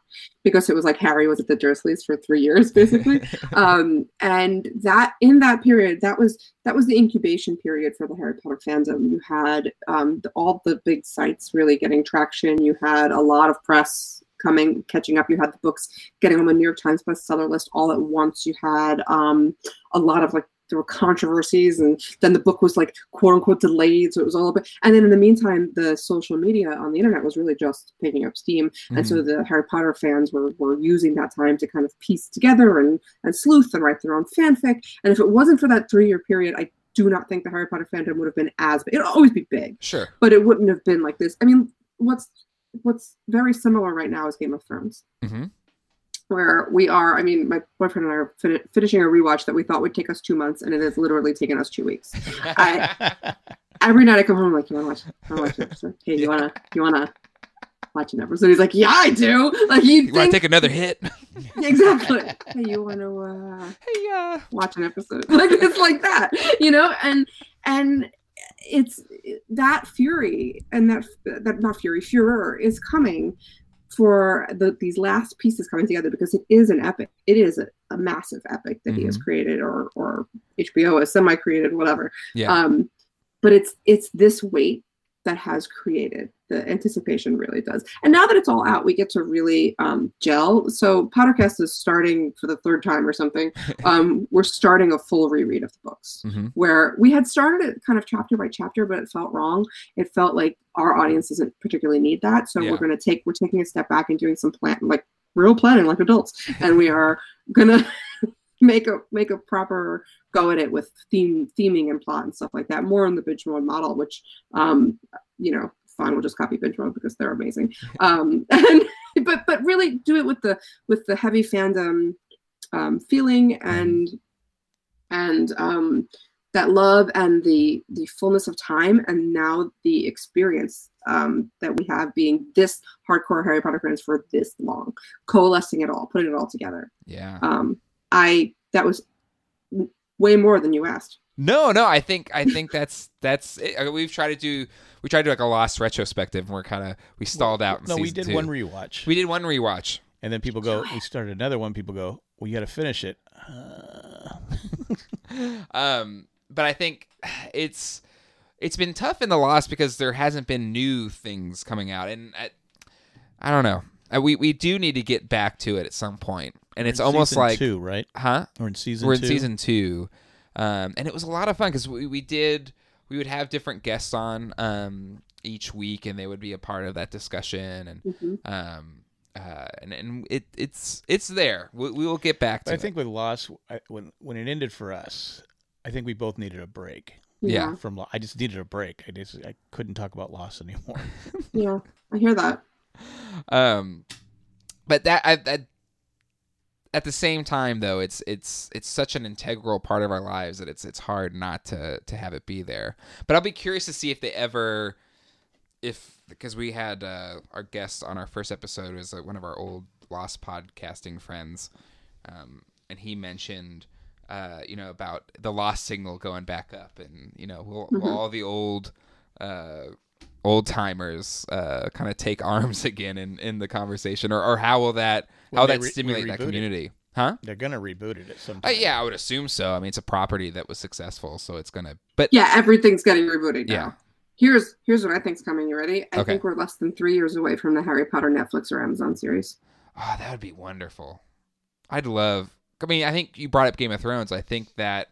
because it was like Harry was at the Dursleys for three years basically. um, and that in that period, that was that was the incubation period for the Harry Potter fandom. You had um, the, all the big sites really getting traction. You had a lot of press coming, catching up. You had the books getting on the New York Times bestseller list all at once. You had um, a lot of like there were controversies, and then the book was like quote unquote delayed. So it was all about. And then in the meantime, the social media on the internet was really just picking up steam, and so the Harry Potter fans were were using that time to kind of piece together and and sleuth and write their own fanfic. And if it wasn't for that three year period, I do not think the Harry Potter fandom would have been as big. It'll always be big, Sure. but it wouldn't have been like this. I mean, what's what's very similar right now is Game of Thrones hmm where we are. I mean, my boyfriend and I are fin- finishing a rewatch that we thought would take us two months, and it has literally taken us two weeks. I- Every night I come home, I'm like, you want to watch? I want watch an episode? Hey, you wanna you wanna watch an episode? He's like, yeah, I do. Like you You want think to take another hit? exactly. Hey, you want to uh, hey, uh, watch an episode? Like it's like that, you know, and and it's that fury and that that not fury furor is coming for the these last pieces coming together because it is an epic it is a, a massive epic that he has created or or hbo has semi created whatever Yeah. um but it's it's this weight that has created the anticipation really does and now that it's all out we get to really um gel so PotterCast is starting for the third time or something um we're starting a full reread of the books Mhm. where we had started it kind of chapter by chapter, but it felt wrong. It felt like our audience doesn't particularly need that. So Yeah. we're going to take, we're taking a step back and doing some plan, like real planning, like adults. and we are going to make a, make a proper go at it with theme, theming and plot and stuff like that, more on the binge mode model, which, um, you know, fine, we'll just copy binge mode because they're amazing. Um, and, but, but really do it with the, with the heavy fandom, um, feeling and, and, um, that love and the the fullness of time and now the experience um, that we have being this hardcore harry potter fans for this long coalescing it all putting it all together yeah. um, i that was way more than you asked No, no. I think I think that's that's. It. I mean, We've tried to do we tried to do like a lost retrospective, and we're kind of we stalled out. In no, we did two. one rewatch, We did one rewatch. and then people go. We started another one. People go. Well, you got to finish it. Uh, um, but I think it's it's been tough in the lost because there hasn't been new things coming out, and I, I don't know. Uh, We we do need to get back to it at some point, and it's almost season like two, right? huh? We're in season. We're in two? season two, um, and it was a lot of fun because we, we did we would have different guests on um, each week, and they would be a part of that discussion, and Mhm. um, uh, and, and it it's it's there. We, we will get back to But I it. think with Lost, I, when when it ended for us, I think we both needed a break Yeah. from. Lo- I just needed a break. I just I couldn't talk about Lost anymore. yeah i hear that um but that I, that at the same time though it's it's it's such an integral part of our lives that it's it's hard not to to have it be there but i'll be curious to see if they ever if because we had uh, our guest on our first episode was uh, one of our old lost podcasting friends um, and he mentioned uh, you know about the lost signal going back up and you know will Mhm. all the old uh, old timers uh, kind of take arms again in, in the conversation or, or how will that Well, how they that re- stimulate that rebooted. community huh They're gonna reboot it at some uh, yeah i would assume so i mean it's a property that was successful so it's gonna but yeah everything's getting rebooted now Yeah. here's here's what i think's coming you ready i Okay. think we're less than three years away from the harry potter netflix or amazon series Oh, that would be wonderful. I'd love. I mean, I think you brought up Game of Thrones. I think that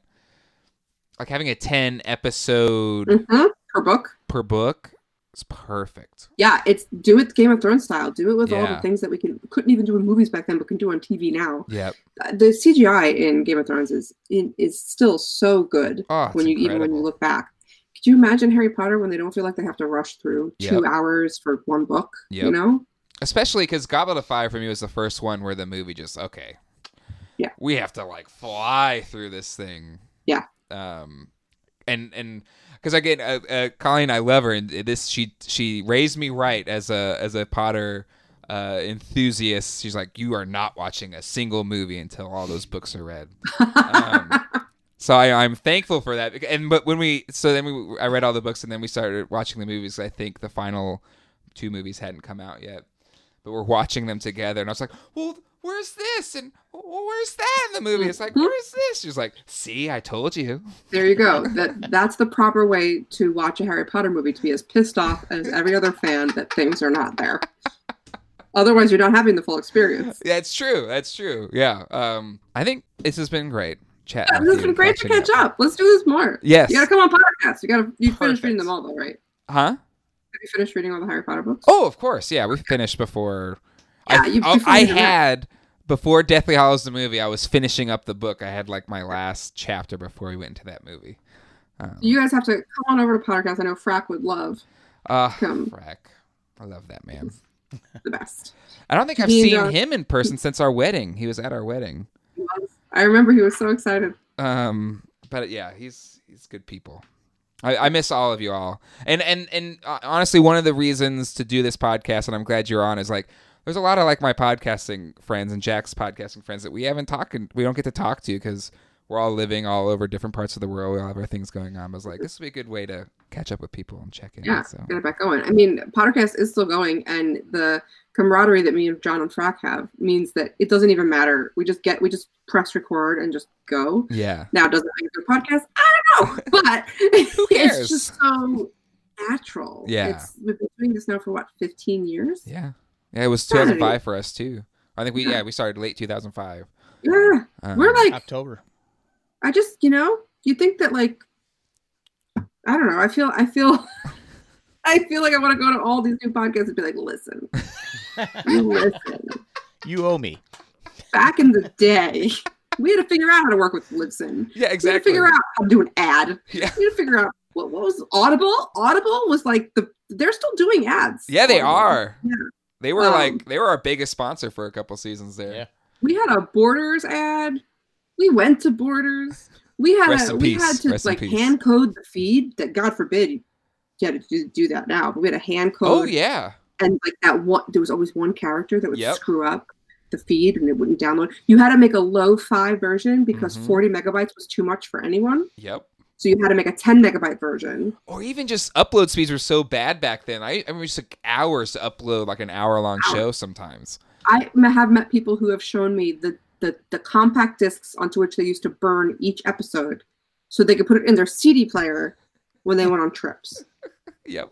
like having a ten episode Mhm. per book per book is perfect. yeah it's do it game of thrones style do it with all the things that we can couldn't even do in movies back then but can do on tv now Yep. Uh, the CGI in Game of Thrones is in, is still so good Oh, when you even when you look back. Could you imagine Harry Potter when they don't feel like they have to rush through two Yep. hours for one book? Yep. You know? especially because Goblet of Fire for me was the first one where the movie just okay. Yeah. we have to like fly through this thing. Yeah. Um, and and because again, uh, uh, Colleen, I love her, and this she she raised me right as a as a Potter uh, enthusiast. She's like, you are not watching a single movie until all those books are read. Um, so I, I'm thankful for that. And but when we so then we I read all the books and then we started watching the movies. I think the final two movies hadn't come out yet, but we're watching them together. And I was like, well, where's this? And where's that in the movie? It's like, Mhm. where's this? She's like, see, I told you. there you go. That that's the proper way to watch a Harry Potter movie to be as pissed off as every other fan that things are not there. Otherwise, you're not having the full experience. That's true. That's true. Yeah. Um, I think this has been great. Chat. Yeah, This has been great to catch up. Let's do this more. Yes. You gotta come on PotterCast. You gotta you finished reading them all though, right? Huh? Have you finished reading all the Harry Potter books? Oh, of course. Yeah, we finished before. Yeah, I, you- I that. had before Deathly Hallows the movie. I was finishing up the book. I had like my last chapter before we went into that movie. Um, You guys have to come on over to PotterCast. I know Frack would love uh, come. frack. I love that man. the best. I don't think I've He seen John- him in person since our wedding. He was at our wedding. I remember he was so excited. Um, but yeah, he's he's good people. I, I miss all of you all, and and and uh, honestly, one of the reasons to do this podcast, and I'm glad you're on, is like there's a lot of like my podcasting friends and Jack's podcasting friends that we haven't talked, and we don't get to talk to because we're all living all over different parts of the world. We all have our things going on. I was like, this would be a good way to catch up with people and check in. Yeah, So get it back going. I mean, PotterCast is still going, and the camaraderie that me and John and Frack have means that it doesn't even matter. We just get, we just press record and just go. yeah, Now, does it make a good podcast? I don't know, but it's just so natural. Yeah. it's, we've been doing this now for what, 15 years? yeah, yeah. It was Right. 2005 for us too. I think we yeah we started late 2005. Yeah, Um, we're like, October. I just, you know, you think that like, I don't know. I feel, I feel, I feel like I want to go to all these new podcasts and be like, listen, listen. You owe me. Back in the day, we had to figure out how to work with Libsyn. yeah, exactly. We had to exactly. figure out how to do an ad. Yeah. We had to figure out what, what was Audible. Audible was like the they're still doing ads. Yeah, they Audible. are. Yeah. They were Um, like they were our biggest sponsor for a couple seasons there. Yeah. We had a Borders ad. We went to Borders. We had Rest a, in we peace. had to Rest like hand code the feed. That God forbid you had to do, do that now, but we had a hand code. Oh yeah. and like that one there was always one character that would Yep. screw up the feed and it wouldn't download you had to make a low fi version because Mhm. 40 megabytes was too much for anyone Yep. So you had to make a 10 megabyte version Or even just upload speeds were so bad back then. I, I remember it took hours to upload like an hour long show sometimes. I have met people who have shown me the, the the compact discs onto which they used to burn each episode so they could put it in their cd player when they went on trips Yep.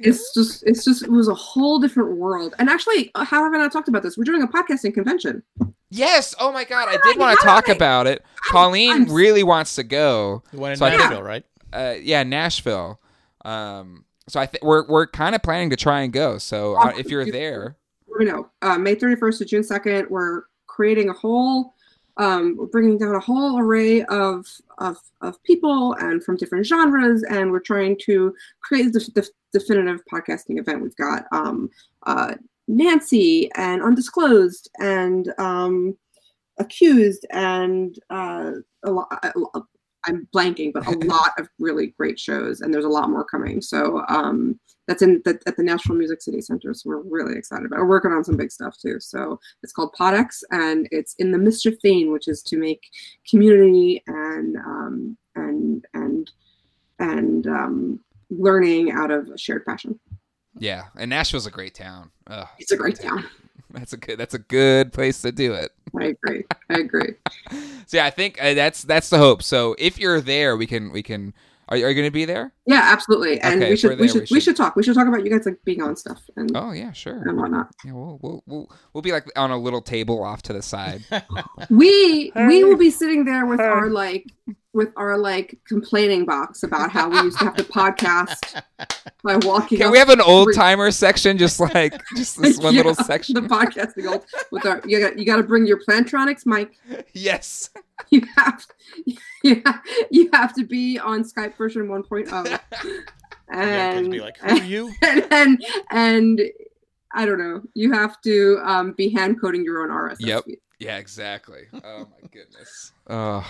it's just it's just it was a whole different world and actually uh, how have i not talked about this we're doing a podcasting convention Yes. Oh my god, I did did want to talk about it. Colleen I'm- really wants to go. The one in So I think- Nashville, right? Uh, yeah, Nashville. Um, so I think we're we're kind of planning to try and go. So uh, if you're there, you know, uh, May 31st to June 2nd, we're creating a whole, um, we're bringing down a whole array of, of, of people and from different genres, and we're trying to create the, the definitive podcasting event. We've got um, uh, Nancy and Undisclosed and um, Accused and uh, a lot. I'm blanking, but a lot of really great shows, and there's a lot more coming. So um, that's in the, at the National Music City Center. So we're really excited about. it. We're working on some big stuff too. So it's called Podex, and it's in the mischief vein, which is to make community and um, and and and um, learning out of a shared passion. Yeah, and Nashville's a great town. Ugh, It's a great town. That's a good. That's a good place to do it. I agree. I agree. So yeah, I think uh, that's that's the hope. So if you're there, we can we can. Are, are you going to be there? Yeah, absolutely. And Okay, we if should we're we there, should we we should- should talk. We should talk about you guys like being on stuff and, Oh yeah, sure. and whatnot. Yeah, we'll we'll we'll, we'll be like on a little table off to the side. We we will be sitting there with our like with our like complaining box about how we used to have to podcast by walking. Can up we have an old three- timer section, just like just this one little section? The podcasting old with our you got you got to bring your Plantronics mic. yes. You have you have, you have to be on Skype version 1.0. Yeah, 'cause and, be like, who are you? and and and I don't know. You have to um, be hand coding your own RSS Yep. feed. Yeah, exactly. Oh my goodness. Oh.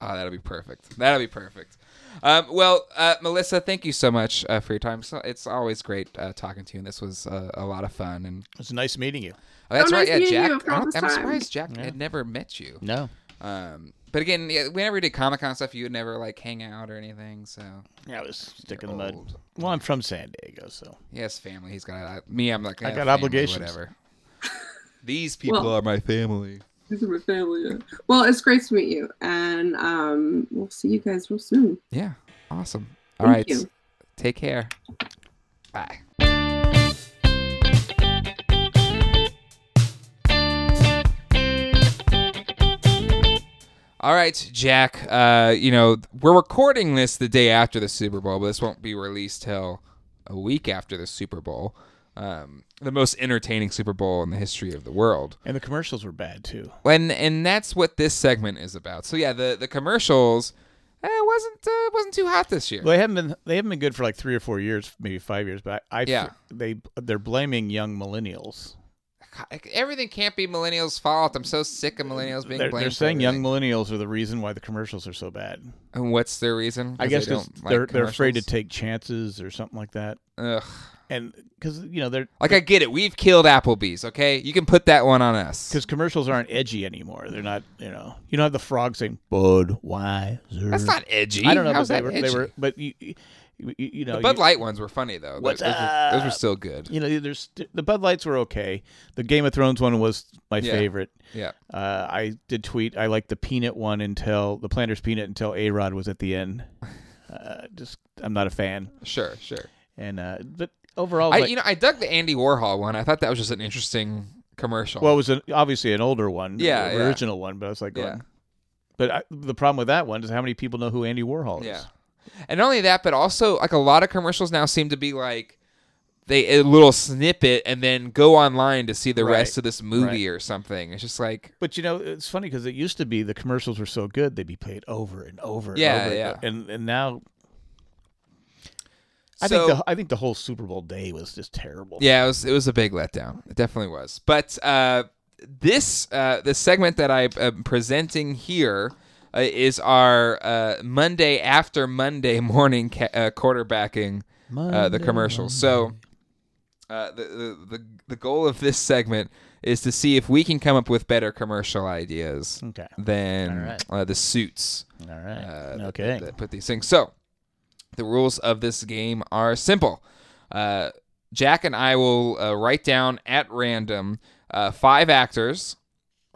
oh, that'll be perfect. That'll be perfect. Um, well, uh, Melissa, thank you so much uh, for your time. So it's always great uh, talking to you, and this was uh, a lot of fun. And It was nice meeting you. oh, that's Oh, right, nice yeah, Jack. you I all don't- this I'm time. surprised Jack Yeah. had never met you. No. Um, but again, yeah, whenever we did Comic Con stuff, you would never like hang out or anything. So Yeah, I was stick in the mud. old. Well, I'm from San Diego, so he has family. He's got uh, me. I'm like I eh, got family, obligations. Whatever. These people Well- are my family. These are my family. Yeah. Well, it's great to meet you, and um, we'll see you guys real soon. Yeah, awesome. All Thank right, you. take care. Bye. All right, Jack. Uh, you know we're recording this the day after the Super Bowl, but this won't be released till a week after the Super Bowl. Um, the most entertaining Super Bowl in the history of the world. and the commercials were bad too. and and that's what this segment is about. So yeah, the the commercials eh, wasn't uh, wasn't too hot this year. Well, they haven't been they haven't been good for like three or four years, maybe five years. But I, I Yeah. they they're blaming young millennials. Everything can't be millennials' fault. I'm so sick of millennials being They're, blamed. they're saying young millennials are the reason why the commercials are so bad. And what's their reason? I guess they don't like they're they're afraid to take chances or something like that. Ugh. And because you know they're Like I get it. We've killed Applebee's. Okay, you can put that one on us. because commercials aren't edgy anymore. They're not you know you don't have the frog saying Budweiser. That's not edgy. I don't know, How's but they that were, edgy? they were but you you, you, know the Bud you- Light ones were funny though. What's those, those were, those were still good. You know, there's the Bud Lights were okay. The Game of Thrones one was my Yeah. favorite. Yeah. Uh, I did tweet I liked the peanut one until the Planters peanut until A Rod was at the end. Uh, just I'm not a fan. Sure. Sure. And uh, but overall, I like- you know I dug the Andy Warhol one. I thought that was just an interesting commercial. well, it was an, obviously an older one, Yeah, the yeah. original one. But I was like, Yeah. but I, the problem with that one is how many people know who Andy Warhol is. Yeah. And not only that, but also like a lot of commercials now seem to be like they a little snippet and then go online to see the Right. rest of this movie or something. It's just like But you know, it's funny because it used to be the commercials were so good they'd be played over and over. And Yeah, over yeah. And and now, I so, think the I think the whole Super Bowl day was just terrible. yeah, it was it was a big letdown. It definitely was. But uh, this uh, the segment that I am presenting here uh, is our uh, Monday after Monday morning ca- uh, quarterbacking uh, the commercials. So uh, the, the the the goal of this segment is to see if we can come up with better commercial ideas Okay. than right. uh, the suits All right. uh, that- okay. that put these things. So the rules of this game are simple. Uh, Jack and I will uh, write down at random uh, five actors,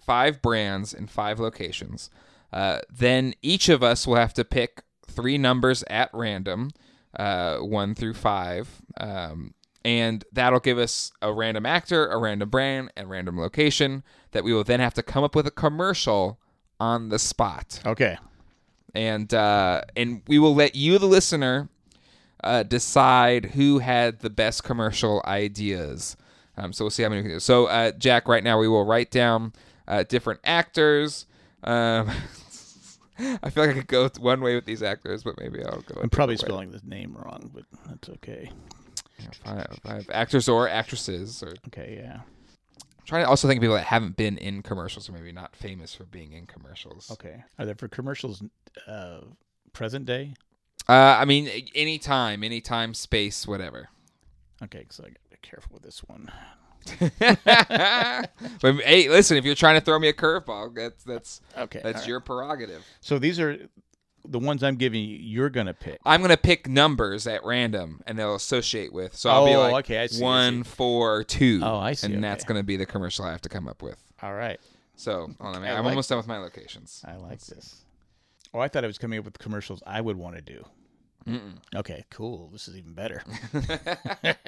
five brands, and five locations. Uh, then each of us will have to pick three numbers at random, uh, one through five. Um, and that'll give us a random actor, a random brand, and random location that we will then have to come up with a commercial on the spot okay. and uh, and we will let you, the listener, uh, decide who had the best commercial ideas. Um, so we'll see how many we can do. So uh, Jack, right now we will write down uh, different actors. Um, I feel like I could go one way with these actors, but maybe I'll go. I'm probably spelling the name wrong, but that's okay. Five, five actors or actresses, or Okay. Yeah. I'm trying to also think of people that haven't been in commercials or maybe not famous for being in commercials. Okay. Are there for commercials uh, present day? Uh, I mean, anytime, anytime, space, whatever. Okay. So I got to be careful with this one. but hey, listen, if you're trying to throw me a curveball, that's that's Okay. that's all right. your prerogative. So these are the ones I'm giving you. You're gonna pick. I'm gonna pick numbers at random, and they'll associate with. So I'll be Oh, like okay, I see, I one, four, two. Oh, I see, And okay. that's gonna be the commercial I have to come up with. All right. So hold on, I I'm like almost done with my locations. I like this. Oh, I thought I was coming up with commercials I would want to do. Mm-mm. Okay, cool. This is even better.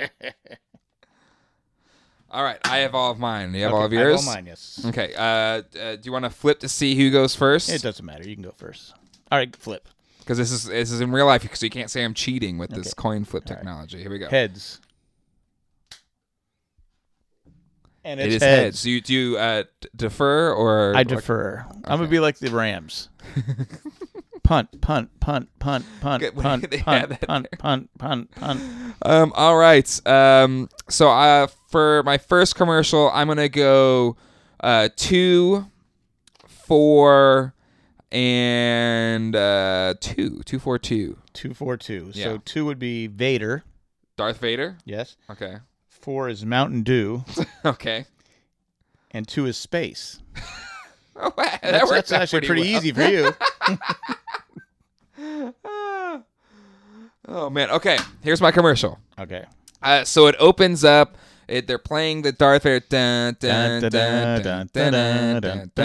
All right, I have all of mine. You have Okay, all of I have yours. all mine, yes. Okay. Uh, uh, do you want to flip to see who goes first? It doesn't matter. You can go first. All right, flip. Because this is this is in real life, so you can't say I'm cheating with this coin flip All right. technology. Here we go. Heads. And It it's heads. heads. Do you do you, uh, d- defer or I or- defer. I'm gonna be like the Rams. punt, punt, punt, punt, punt, Good, punt, they punt, punt, punt, punt, punt. Um, all right. Um, so uh, for my first commercial, I'm gonna go uh, two, four, and uh, two, two, four, two. Two, four, two. Yeah. So two would be Vader. Darth Vader. Yes. Okay. Four is Mountain Dew, Okay. and two is space. Oh, that That's, worked that's out actually pretty well. easy for you. oh man. Okay, here's my commercial. Okay. Uh, so it opens up. It, they're playing the Darth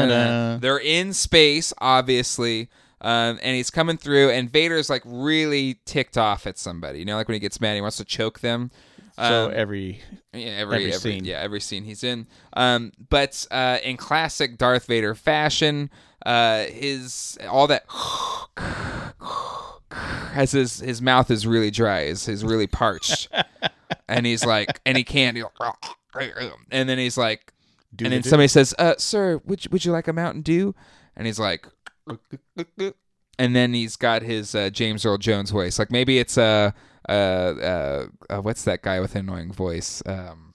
Vader. They're in space, obviously, um, and he's coming through. And Vader's like really ticked off at somebody. You know, like when he gets mad, he wants to choke them. So Um, every yeah, every, Every every scene. Yeah, every scene he's in. Um, but uh, in classic Darth Vader fashion, uh, his all that has his his mouth is really dry, is is really parched, and he's like, and he can't. And then he's like, do and then do. somebody says, uh, "Sir, would you, would you like a Mountain Dew?" And he's like, and then he's got his uh, James Earl Jones voice. Like maybe it's a uh, uh, uh, what's that guy with an annoying voice? Um,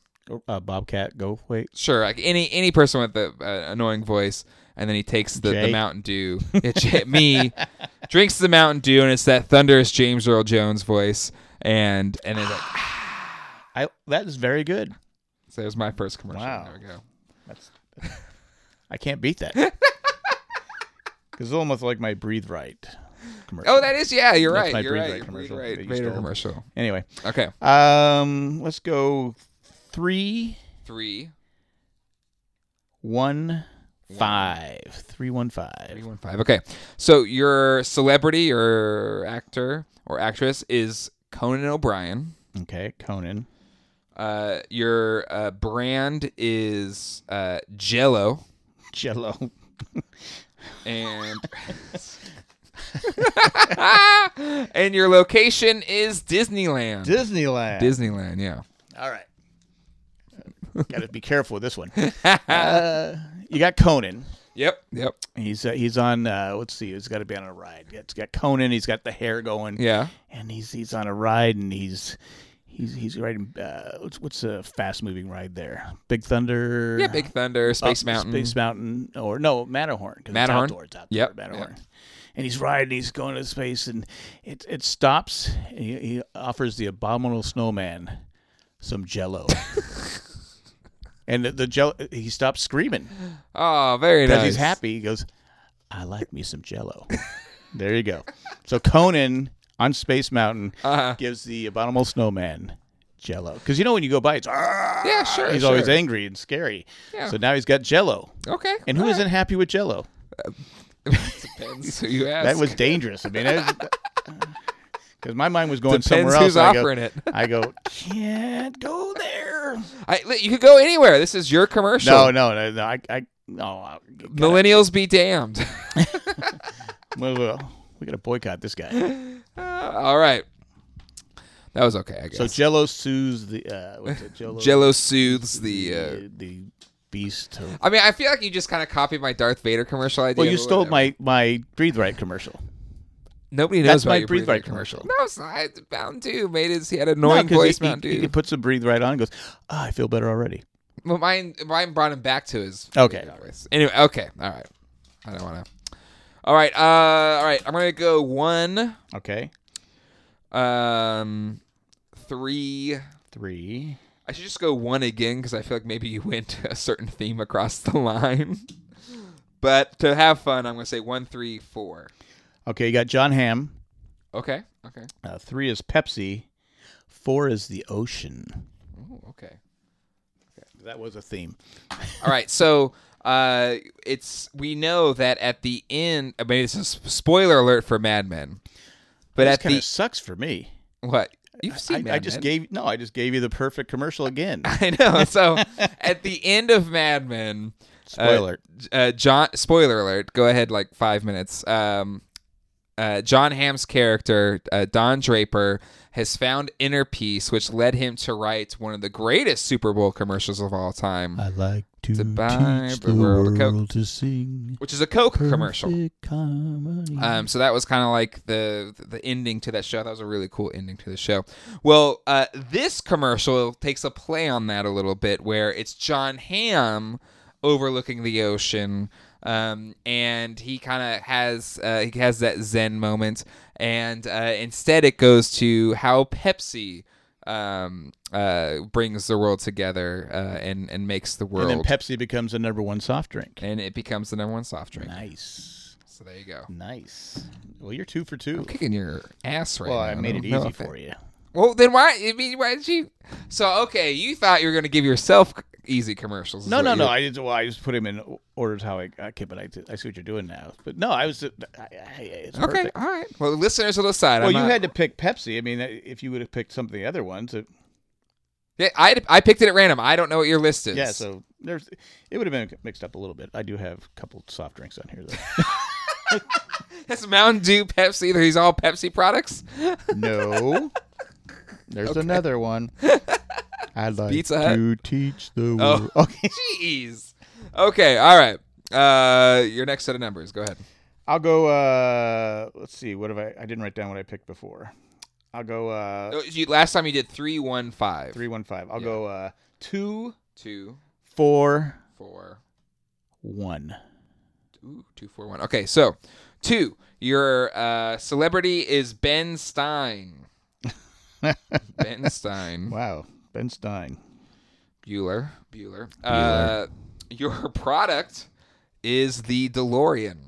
uh, Bobcat, go wait. sure, like any any person with the uh, annoying voice, and then he takes the, the Mountain Dew. It's me drinks the Mountain Dew, and it's that thunderous James Earl Jones voice, and and then like, I that is very good. so there's my first commercial. Wow. There we go. That's I can't beat that. Because it's almost like my breathe right commercial. Oh, that is yeah. You're That's right. my You're right. Right commercial right. Vader commercial. Anyway, Okay. um, let's go three Three. one five three one five. 315. Okay. So your celebrity or actor or actress is Conan O'Brien. Okay, Conan. Uh, your uh, brand is uh, Jello, Jello. and and your location is Disneyland. Disneyland. Disneyland, yeah. All right. Got to be careful with this one. Uh, you got Conan. Yep. Yep. He's uh, he's on. Uh, let's see. He's got to be on a ride. It's got Conan. He's got the hair going. Yeah. and he's he's on a ride and he's he's he's riding uh what's what's a fast moving ride there big thunder Yeah. Big Thunder, Space uh, Mountain. space mountain or no Matterhorn. Matterhorn? it's outdoors, it's outdoors, Yep, matterhorn and he's riding he's going to space and it it stops and he, he offers the abominable snowman some jello and the, the jello he stops screaming Oh, very nice. because he's happy. He goes, "I like me some Jello." there you go. So Conan on Space Mountain Uh-huh. gives the abominable snowman Jello because you know when you go by, it's ah! Yeah, sure. he's sure. always angry and scary. Yeah. So now he's got Jello, Okay. and who all isn't happy with Jello? right. Uh, Depends who you ask. That was dangerous. I mean, because my mind was going Depends somewhere else. who's and I go, offering it. I go, can't go there. I, you could go anywhere. This is your commercial. No, no, no, no. I, I, no. Millennials be damned. well, well, we got to boycott this guy. Uh, all right. That was okay, I guess. So Jello soothes the uh, what's it? Jello. Jello soothes the. Uh, the beast. or- I mean, I feel like you just kind of copied my Darth Vader commercial idea. Well, you stole my my breathe right commercial. Nobody knows That's about my your Breathe Breathe Right commercial. commercial. No, it's not. Mountain Dew made his. He had an No, voice. he, Mountain he, Dew. he puts the breathe right on. and Goes, ah, I feel better already. Well, mine, mine brought him back to his Okay. Voice. Anyway, okay, all right. I don't want to. All right, uh, all right. I'm gonna go one, Okay, um, three. three. I should just go one again because I feel like maybe you went a certain theme across the line. But to have fun, I'm gonna say one, three, four. Okay, you got Jon Hamm. Okay. Okay. Uh, three is Pepsi. Four is the ocean. Ooh, okay. That was a theme. All right. So uh, it's we know that at the end. I mean, it's a s- spoiler alert for Mad Men. But this at kind the of sucks for me. what you've seen, I, Mad I just Men. gave no. I just gave you the perfect commercial again. I know. So at the end of Mad Men, Spoiler. uh, Jon. Spoiler alert. Go ahead, like five minutes. Um, uh, Jon Hamm's character, uh, Don Draper, has found inner peace, which led him to write one of the greatest Super Bowl commercials of all time, I like to To buy teach the world world, to sing. which is a Coke commercial. harmony. Um, so that was kind of like the the ending to that show. That was a really cool ending to the show. Well, uh, this commercial takes a play on that a little bit, where it's Jon Hamm overlooking the ocean, um, and he kind of has uh, he has that Zen moment, and uh, instead it goes to how Pepsi um, uh, brings the world together uh, and and makes the world. and then Pepsi becomes the number one soft drink. and it becomes the number one soft drink. Nice. So there you go. Nice. Well, you're two for two. I'm kicking your ass right well, now. I made it easy it- for you. Well, then why? I mean, why did you? So okay, you thought you were going to give yourself easy commercials. No, no, no. I just, well, I just put him in orders how I. Okay, but I, I see what you're doing now. But no, I was. I, I, it's Okay, perfect. all right. Well, listeners will decide. Well, I'm you not- had to pick Pepsi. I mean, if you would have picked some of the other ones, it, Yeah, I I picked it at random. I don't know what your list is. yeah. So there's, it would have been mixed up a little bit. I do have a couple soft drinks on here, though. that's Mountain Dew, Pepsi. These all Pepsi products. no, there's another one. I'd like Pizza Hut? to teach the Oh. world. Okay, Jeez. Okay. All right. Uh, your next set of numbers. Go ahead. I'll go. uh Let's see. What have I? I didn't write down what I picked before. I'll go. uh Oh, you, last time you did three one five. Three one five. I'll Yeah. go. uh Two Two four four. one. Ooh, two four one. Okay, so two. Your uh, celebrity is Ben Stein. Ben Stein. Wow, Ben Stein. Bueller. Bueller. Uh, your product is the DeLorean.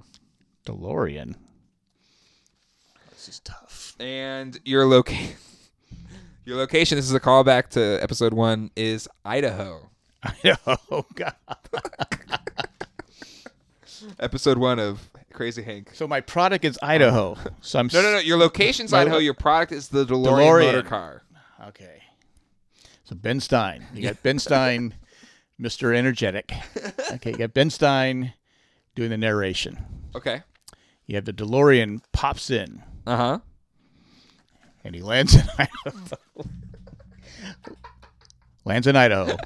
DeLorean. This is tough. And your location. Your location, this is a callback to episode one, is Idaho. Idaho, God. Episode one of Crazy Hank. So my product is Idaho. So I'm No, no, no. Your location's My- Idaho. Your product is the DeLorean, DeLorean. motor car. Okay. So Ben Stein. You got Ben Stein, Mr. Energetic. Okay, you got Ben Stein doing the narration. Okay. You have the DeLorean pops in Uh huh. and he lands in Idaho. lands in Idaho.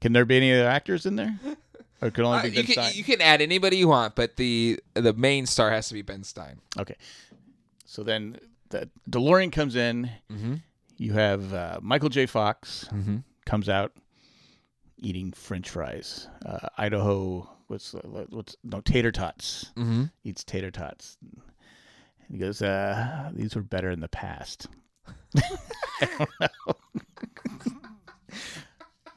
Can there be any other actors in there? Or could only Uh, be you can Stein? you can add anybody you want, but the the main star has to be Ben Stein. Okay. So then the DeLorean comes in. Mm-hmm. You have uh, Michael J. Fox Mm-hmm. comes out eating French fries. Uh, Idaho, what's what's no tater tots. Mm-hmm. Eats tater tots. And he goes, uh, "These were better in the past."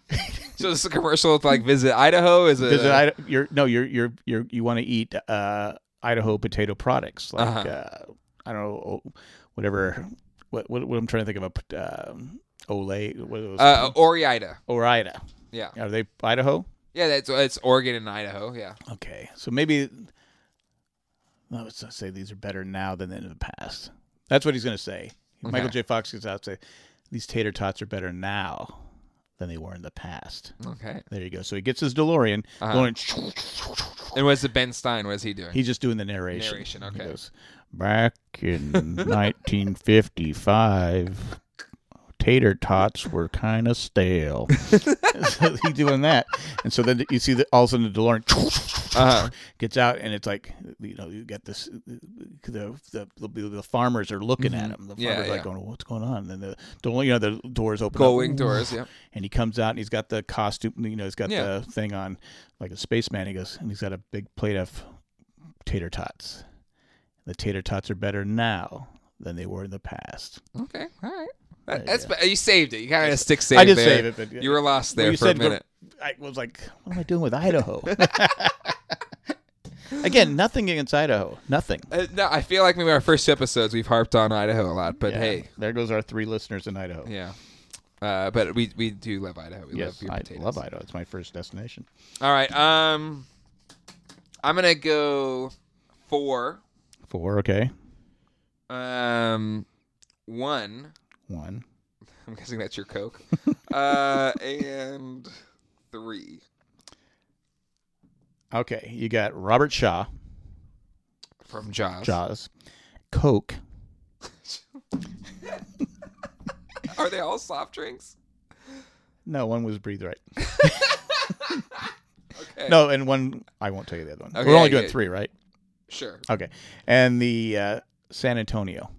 So this is a commercial with like visit Idaho. Is it? Visit uh, Ida- you're no, you're you're you're you want to eat uh, Idaho potato products like Uh-huh. uh, I don't know whatever. What, what what I'm trying to think of a um, Olay. What was uh, Ore-Ida. or Ida. Yeah. Are they Idaho? Yeah, that's it's Oregon and Idaho. Yeah. Okay, so maybe I would say these are better now than in the past. That's what he's going to say. Michael J. Fox gets out and say these tater tots are better now than they were in the past. Okay. There you go. So he gets his DeLorean. Uh-huh. Going, And what's the Ben Stein? What is he doing? he's just doing the narration. Narration, He okay. goes, Back in 1955, tater tots were kind of stale. so he's doing that, and so then you see that all of a sudden the DeLorean Uh-huh. gets out, and it's like you know you get this the the the, the farmers are looking at him. The Mm-hmm. Yeah, farmers like going, "What's going on?" And the door, you know, the doors open. Going up, doors. Yeah. and he comes out and he's got the costume. You know, he's got Yeah. the thing on like a spaceman. He goes and he's got a big plate of tater tots. The tater tots are better now than they were in the past. Okay. All right. There That, you you saved it. You kind of stick save I did there. save it, but You were lost there Well, for a minute. I was like, what am I doing with Idaho? Again, nothing against Idaho. Nothing. Uh, no, I feel like maybe our first episodes we've harped on Idaho a lot, but Yeah. hey, there goes our three listeners in Idaho. yeah. Uh, but we we do love Idaho. We yes, love your I potatoes. love Idaho. It's my first destination. All right. Um, I'm gonna go four. Four, okay. Um, one. One. I'm guessing that's your Coke. uh, and three. Okay, you got Robert Shaw, From Jaws. Jaws, Coke. Are they all soft drinks? No, one was breathe right. Okay. No, and one I won't tell you the other one. Okay, We're only yeah, doing yeah. three, right? Sure. Okay. And the uh, San Antonio.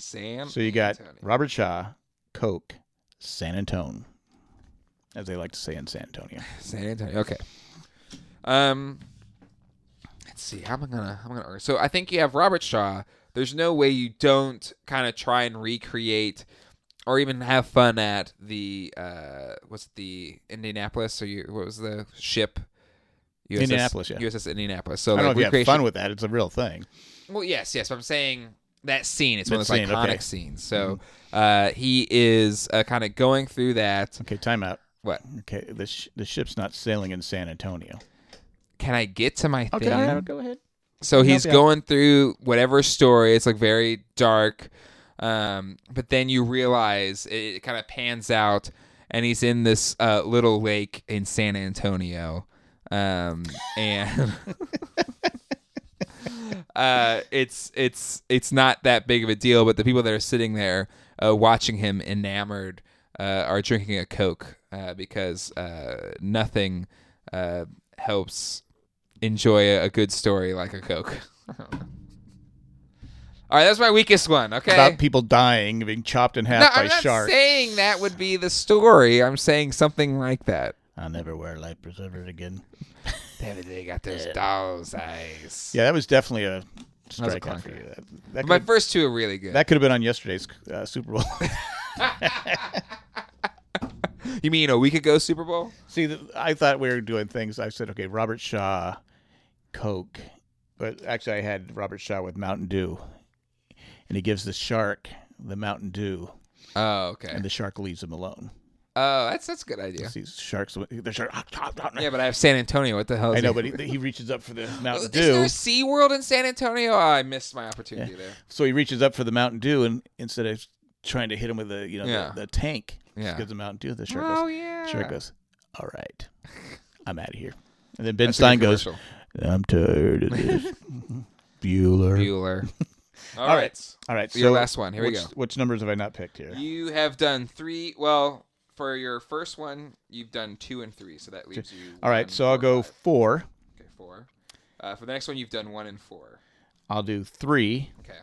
Sam. So you got Antonio. Robert Shaw, Coke, San Antone, as they like to say in San Antonio. San Antonio. Okay. Um. Let's see. How am I gonna? How am I gonna? So I think you have Robert Shaw. There's no way you don't kind of try and recreate, or even have fun at the uh, what's the Indianapolis? Or you? What was the ship? USS, Indianapolis, yeah. USS Indianapolis. So I don't know if you have fun with that. It's a real thing. Well, yes, yes. But I'm saying that scene. It's one of That those scene, iconic okay. Mm-hmm. scenes. So uh, he is uh, kind of going through that. Okay, time out. What? Okay, the sh- the ship's not sailing in San Antonio. Can I get to my Okay, thing? all right, go ahead. So Help he's you out. going through whatever story. It's like very dark, um, but then you realize it, it kind of pans out, and he's in this uh, little lake in San Antonio, um, and uh, it's it's it's not that big of a deal. But the people that are sitting there uh, watching him enamored uh, are drinking a Coke uh, because uh, nothing uh, helps enjoy a, a good story like a Coke. All right, that's my weakest one. Okay. About people dying, being chopped in half no, by I'm not sharks. saying that would be the story. I'm saying something like that. I'll never wear life preserver again. David, they got those doll's eyes. Yeah, that was definitely a was a strikeout for you. That, that My could, first two are really good. that could have been on yesterday's uh, Super Bowl. you mean a week ago Super Bowl? See, the, I thought we were doing things. I said, okay, Robert Shaw, Coke, but actually, I had Robert Shaw with Mountain Dew, and he gives the shark the Mountain Dew, Oh, okay. and the shark leaves him alone. Oh, that's that's a good idea. These sharks, the shark. Yeah, but I have San Antonio. What the hell? Is I know, it? but he, he reaches up for the Mountain Dew. Is there a Sea World in San Antonio? Oh, I missed my opportunity there. So he reaches up for the Mountain Dew, and instead of trying to hit him with the you know Yeah. the, the tank, Yeah. gives him Mountain Dew. The shark Oh goes, yeah. shark goes, all right, I'm out of here. And then Ben That's Stein goes. I'm tired of this. Bueller. Bueller. All All right. right. All right, so Your last one. Here we go. Which numbers have I not picked here? You have done three. Well, for your first one, you've done two and three, so that leaves you. All right, so I'll go five. four. Okay, four. Uh, for the next one, you've done one and four. I'll do three, Okay.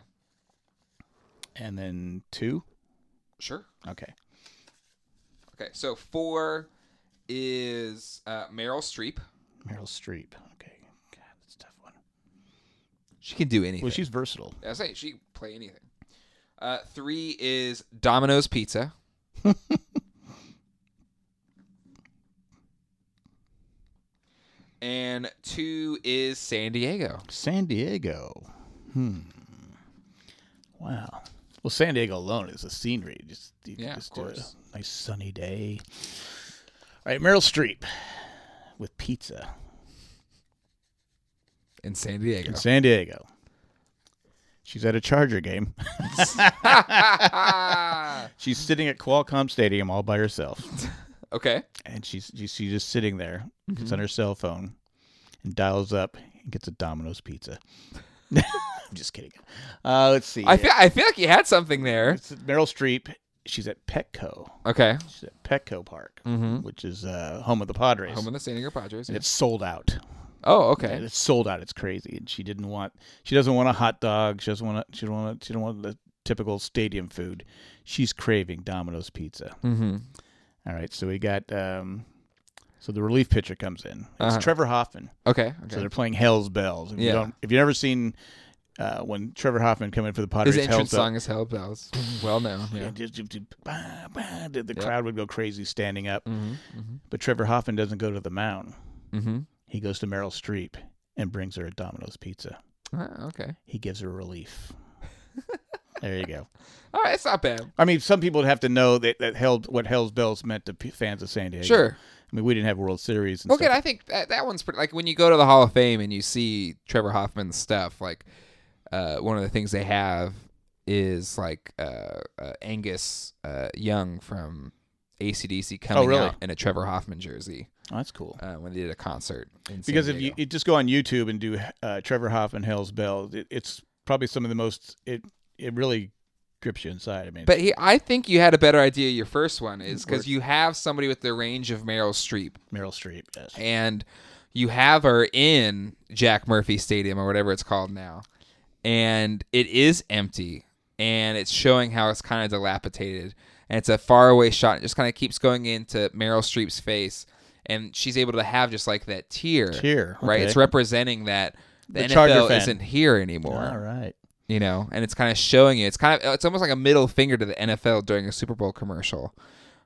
and then two. Sure. Okay. Okay, so four is uh, Meryl Streep. Meryl Streep. Okay. God, that's a tough one. She can do anything. Well, she's versatile. I say she can play anything. Uh, three is Domino's Pizza. and two is San Diego. San Diego. Hmm. Wow. Well, San Diego alone is a scenery. Just Yeah, just do course. a nice sunny day. All right, Meryl Streep with pizza In San Diego. in San Diego. She's at a Charger game. She's sitting at Qualcomm Stadium all by herself, okay. and she's she's just sitting there. It's Mm-hmm. on her cell phone, and dials up and gets a Domino's pizza. I'm just kidding. Uh, let's see. I feel I feel like you had something there. It's Meryl Streep. She's at Petco. Okay. She's at Petco Park, Mhm. which is uh, home of the Padres. Home of the San Diego Padres. and it's sold out. Oh, okay. And it's sold out. It's crazy. And she didn't want. She doesn't want a hot dog. She doesn't want. A, she don't want. A, she don't want the typical stadium food. She's craving Domino's pizza. Mm-hmm. All right. So we got. Um, so the relief pitcher comes in. It's Uh-huh. Trevor Hoffman. Okay. So Okay. they're playing Hell's Bells. If Yeah. you don't, if you've never seen uh, when Trevor Hoffman come in for the Padres, His entrance Hell's song is Hell Bells. Well known. Yeah. Bah, bah, the the crowd would go crazy standing up. Mm-hmm. Mm-hmm. But Trevor Hoffman doesn't go to the mound. Mm-hmm. He goes to Meryl Streep and brings her a Domino's pizza. Ah, okay. He gives her relief. there you go. All right. It's not bad. I mean, some people would have to know that, that Hell, what Hell's Bells meant to p- fans of San Diego. Sure. I mean, we didn't have World Series and Okay, stuff. I think that, that one's pretty. Like when you go to the Hall of Fame and you see Trevor Hoffman's stuff, like uh, one of the things they have is like uh, uh, Angus uh, Young from ACDC coming really? out in a Trevor Hoffman jersey Oh, that's cool. uh, when they did a concert. Because if you, you just go on YouTube and do uh, Trevor Hoffman Hell's Bells, it, it's probably some of the most. It it really grips you inside. I mean, But he, I think you had a better idea. Your first one is because you have somebody with the range of Meryl Streep, Meryl Streep. Yes. and you have her in Jack Murphy Stadium or whatever it's called now, and it is empty, and it's showing how it's kind of dilapidated, and it's a faraway shot. It just kind of keeps going into Meryl Streep's face, and she's able to have just like that tear, Tear, right? It's representing that the, The Charger NFL isn't here anymore All right. You know, and it's kind of showing you. It's kind of it's almost like a middle finger to the NFL during a Super Bowl commercial.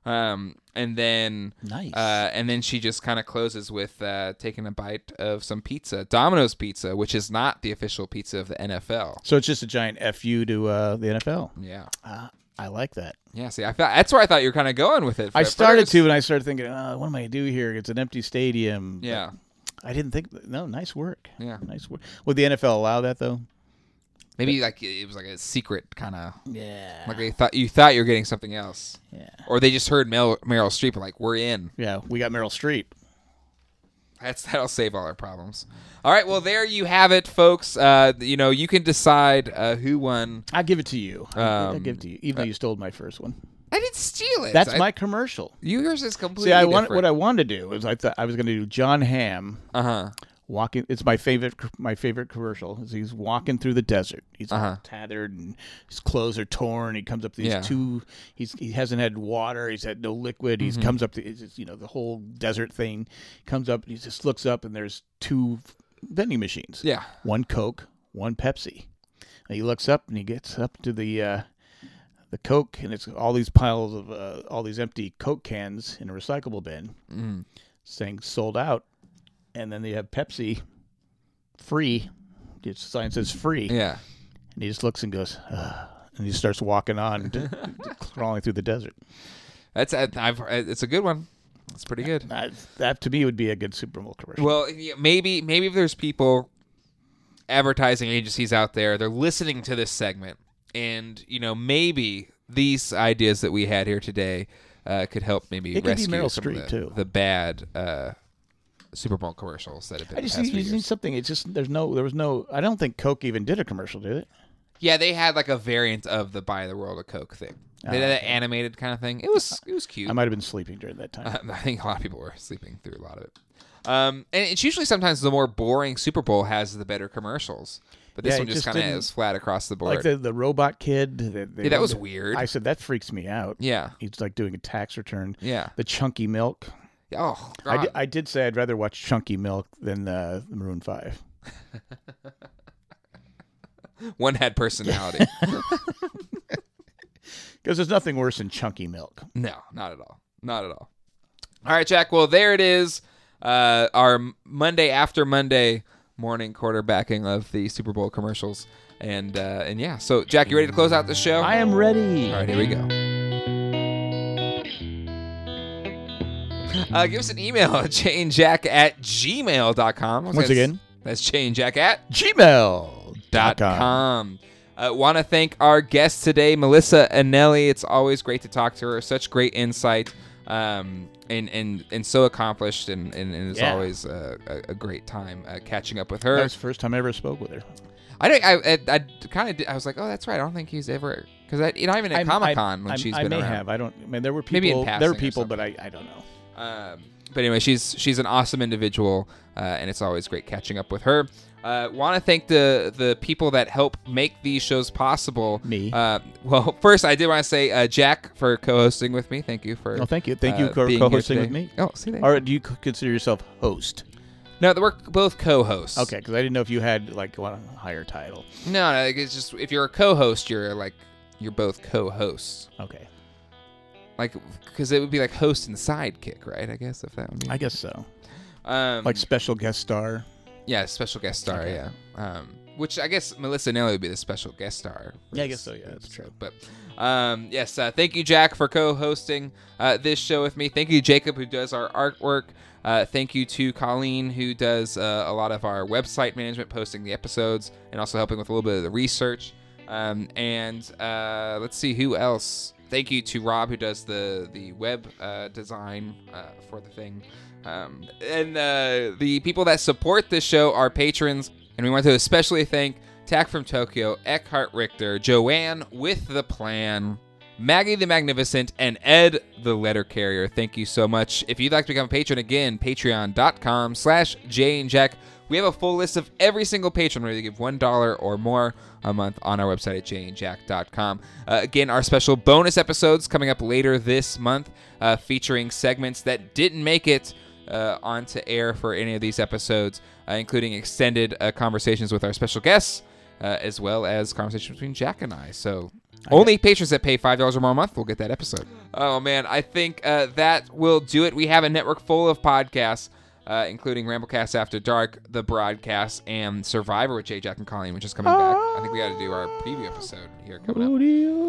Um, and then Nice. uh, and then she just kind of closes with uh, taking a bite of some pizza, Domino's pizza, which is not the official pizza of the NFL. So it's just a giant fu to uh, the NFL. Yeah, Uh, I like that. yeah. See, I thought that's where I thought you were kind of going with it. I started first. to, and I started thinking, uh, what am I gonna do here? It's an empty stadium. But Yeah, I didn't think. No, nice work. yeah. Nice work. Would the NFL allow that though? Maybe like it was like a secret kind of Yeah. like they thought you thought you were getting something else, yeah. or they just heard Mel- Meryl Streep and like we're in. Yeah. We got Meryl Streep. That's that'll save all our problems. All right, well there you have it, folks. Uh, you know you can decide uh, who won. I'll give it to you. I'll Um, give it to you, even though you stole my first one. I didn't steal it. That's I- my commercial. yours is completely. See, I want what I wanted to do was I thought I was going to do Jon Hamm Uh huh. Walking. It's my favorite. My favorite commercial is he's walking through the desert. He's Uh-huh. tethered and his clothes are torn. He comes up to these Yeah. two. He's he hasn't had water. He's had no liquid. Mm-hmm. He comes up to it's just, you know the whole desert thing. Comes up. and He just looks up and there's two vending machines. Yeah. One Coke, one Pepsi. And he looks up and he gets up to the uh, the Coke, and it's all these piles of uh, all these empty Coke cans in a recyclable bin, Mm. saying sold out. And then they have Pepsi free. The sign says free, Yeah. and he just looks and goes, Ugh. and he starts walking on, d- crawling through the desert. That's I- I've it's a good one. It's pretty good. That, that to me would be a good Super Bowl commercial. Well, maybe maybe if there's people advertising agencies out there, they're listening to this segment, and you know maybe these ideas that we had here today uh, could help maybe It could be rescue Meryl some Streep, of the, too. the bad uh, Super Bowl commercials that have been. I just need, you need something. It's just there's no there was no. I don't think Coke even did a commercial, did it? Yeah, they had like a variant of the "Buy the World a Coke" thing. They had that animated kind of thing. It was it was cute. I might have been sleeping during that time. Uh, I think a lot of people were sleeping through a lot of it. Um, and it's usually sometimes the more boring Super Bowl has the better commercials, but this Yeah, one just just kind of is flat across the board. like the the robot kid. The, the- yeah, that was weird. I said that freaks me out. yeah, He's like doing a tax return. yeah. The chunky milk. Oh, I God. di- did say I'd rather watch Chunky Milk than uh, the Maroon Five. one had personality. Because there's nothing worse than Chunky Milk. no, not at all. Not at all. All right, Jack. Well, there it is. Uh, our Monday after Monday morning quarterbacking of the Super Bowl commercials, and uh, and yeah. So, Jack, you ready to close out the show? I am ready. All right, here we go. Uh, give us an email at chainjack at gmail.com. Once again, That's chainjack at Gmail. dot com. Uh, Want to thank our guest today, Melissa Anelli. It's always great to talk to her. Such great insight, um, and and and so accomplished, and and, and it's Yeah. always uh, a, a great time uh, catching up with That her. was the first time I ever spoke with her. I don't. I I, I kind of. I was like, oh, that's right. I don't think he's ever because I, you know, even at Comic Con when I'm- she's I been may around. have. I don't. I mean, there were people. Maybe in there were people, but I, I don't know. Um, but anyway, she's she's an awesome individual, uh, and it's always great catching up with her. Uh, Want to thank the the people that help make these shows possible. Me. Uh, well, first I did want to say uh, Jack for co-hosting with me. Thank you for. Oh, thank you. Thank you uh, for co-hosting with me. Oh, see that? Or do you consider yourself host? No, we're both co-hosts. Okay, because I didn't know if you had like a higher title. No, no, it's just if you're a co-host, you're like you're both co-hosts. Okay, Like, because it would be like host and sidekick, right? I guess if that would be. I guess so. Um, Like special guest star. Yeah, special guest star. Okay. Yeah. Um, which I guess Melissa Anelli would be the special guest star. Yeah, I guess so, yeah, that's true. But um, yes, uh, thank you, Jack, for co-hosting uh, this show with me. Thank you, Jacob, who does our artwork. Uh, thank you to Colleen, who does uh, a lot of our website management, posting the episodes, and also helping with a little bit of the research. Um, and uh, let's see who else. Thank you to Rob, who does the the web uh, design uh, for the thing. Um, and uh, the people that support this show are patrons, and we want to especially thank Tack from Tokyo, Eckhart Richter, Joanne with the Plan, Maggie the Magnificent, and Ed the Letter Carrier. Thank you so much. If you'd like to become a patron again, patreon.com slash Jane Jack. We have a full list of every single patron ready to give $1 or more a month on our website at jayandjack.com. Uh, again, our special bonus episodes coming up later this month uh, featuring segments that didn't make it uh, onto air for any of these episodes, uh, including extended uh, conversations with our special guests, uh, as well as conversations between Jack and I. So only patrons that pay five dollars or more a month will get that episode. Oh man, I think uh, that will do it. We have a network full of podcasts, uh, including Ramblecast After Dark, The Broadcast, and Survivor with Jay Jack and Colleen, which is coming back. I think we got to do our preview episode here coming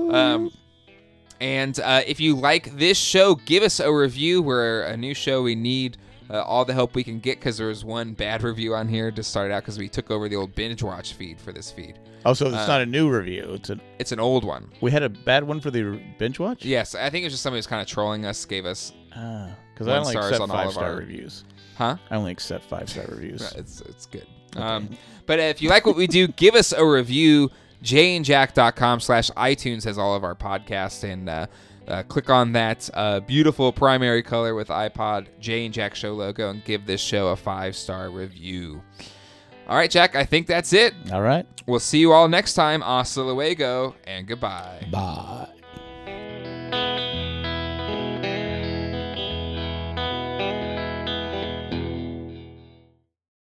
up. Um, and uh, if you like this show, give us a review. We're a new show. We need uh, all the help we can get because there was one bad review on here to start out because we took over the old binge watch feed for this feed. Oh, so it's Uh, not a new review. It's a It's an old one. we had a bad one for the binge watch. Yes, I think it was just somebody who's kind of trolling us, gave us, because One I only accept five star our- reviews. Huh? I only accept five star reviews. It's it's good. Um, but if you like what we do, give us a review. jayandjack.com slash iTunes has all of our podcasts and uh, uh, click on that uh, beautiful primary color with iPod Jay and Jack Show logo and give this show a five star review. All right, Jack, I think that's it. All right. We'll see you all next time. Hasta luego and goodbye. Bye.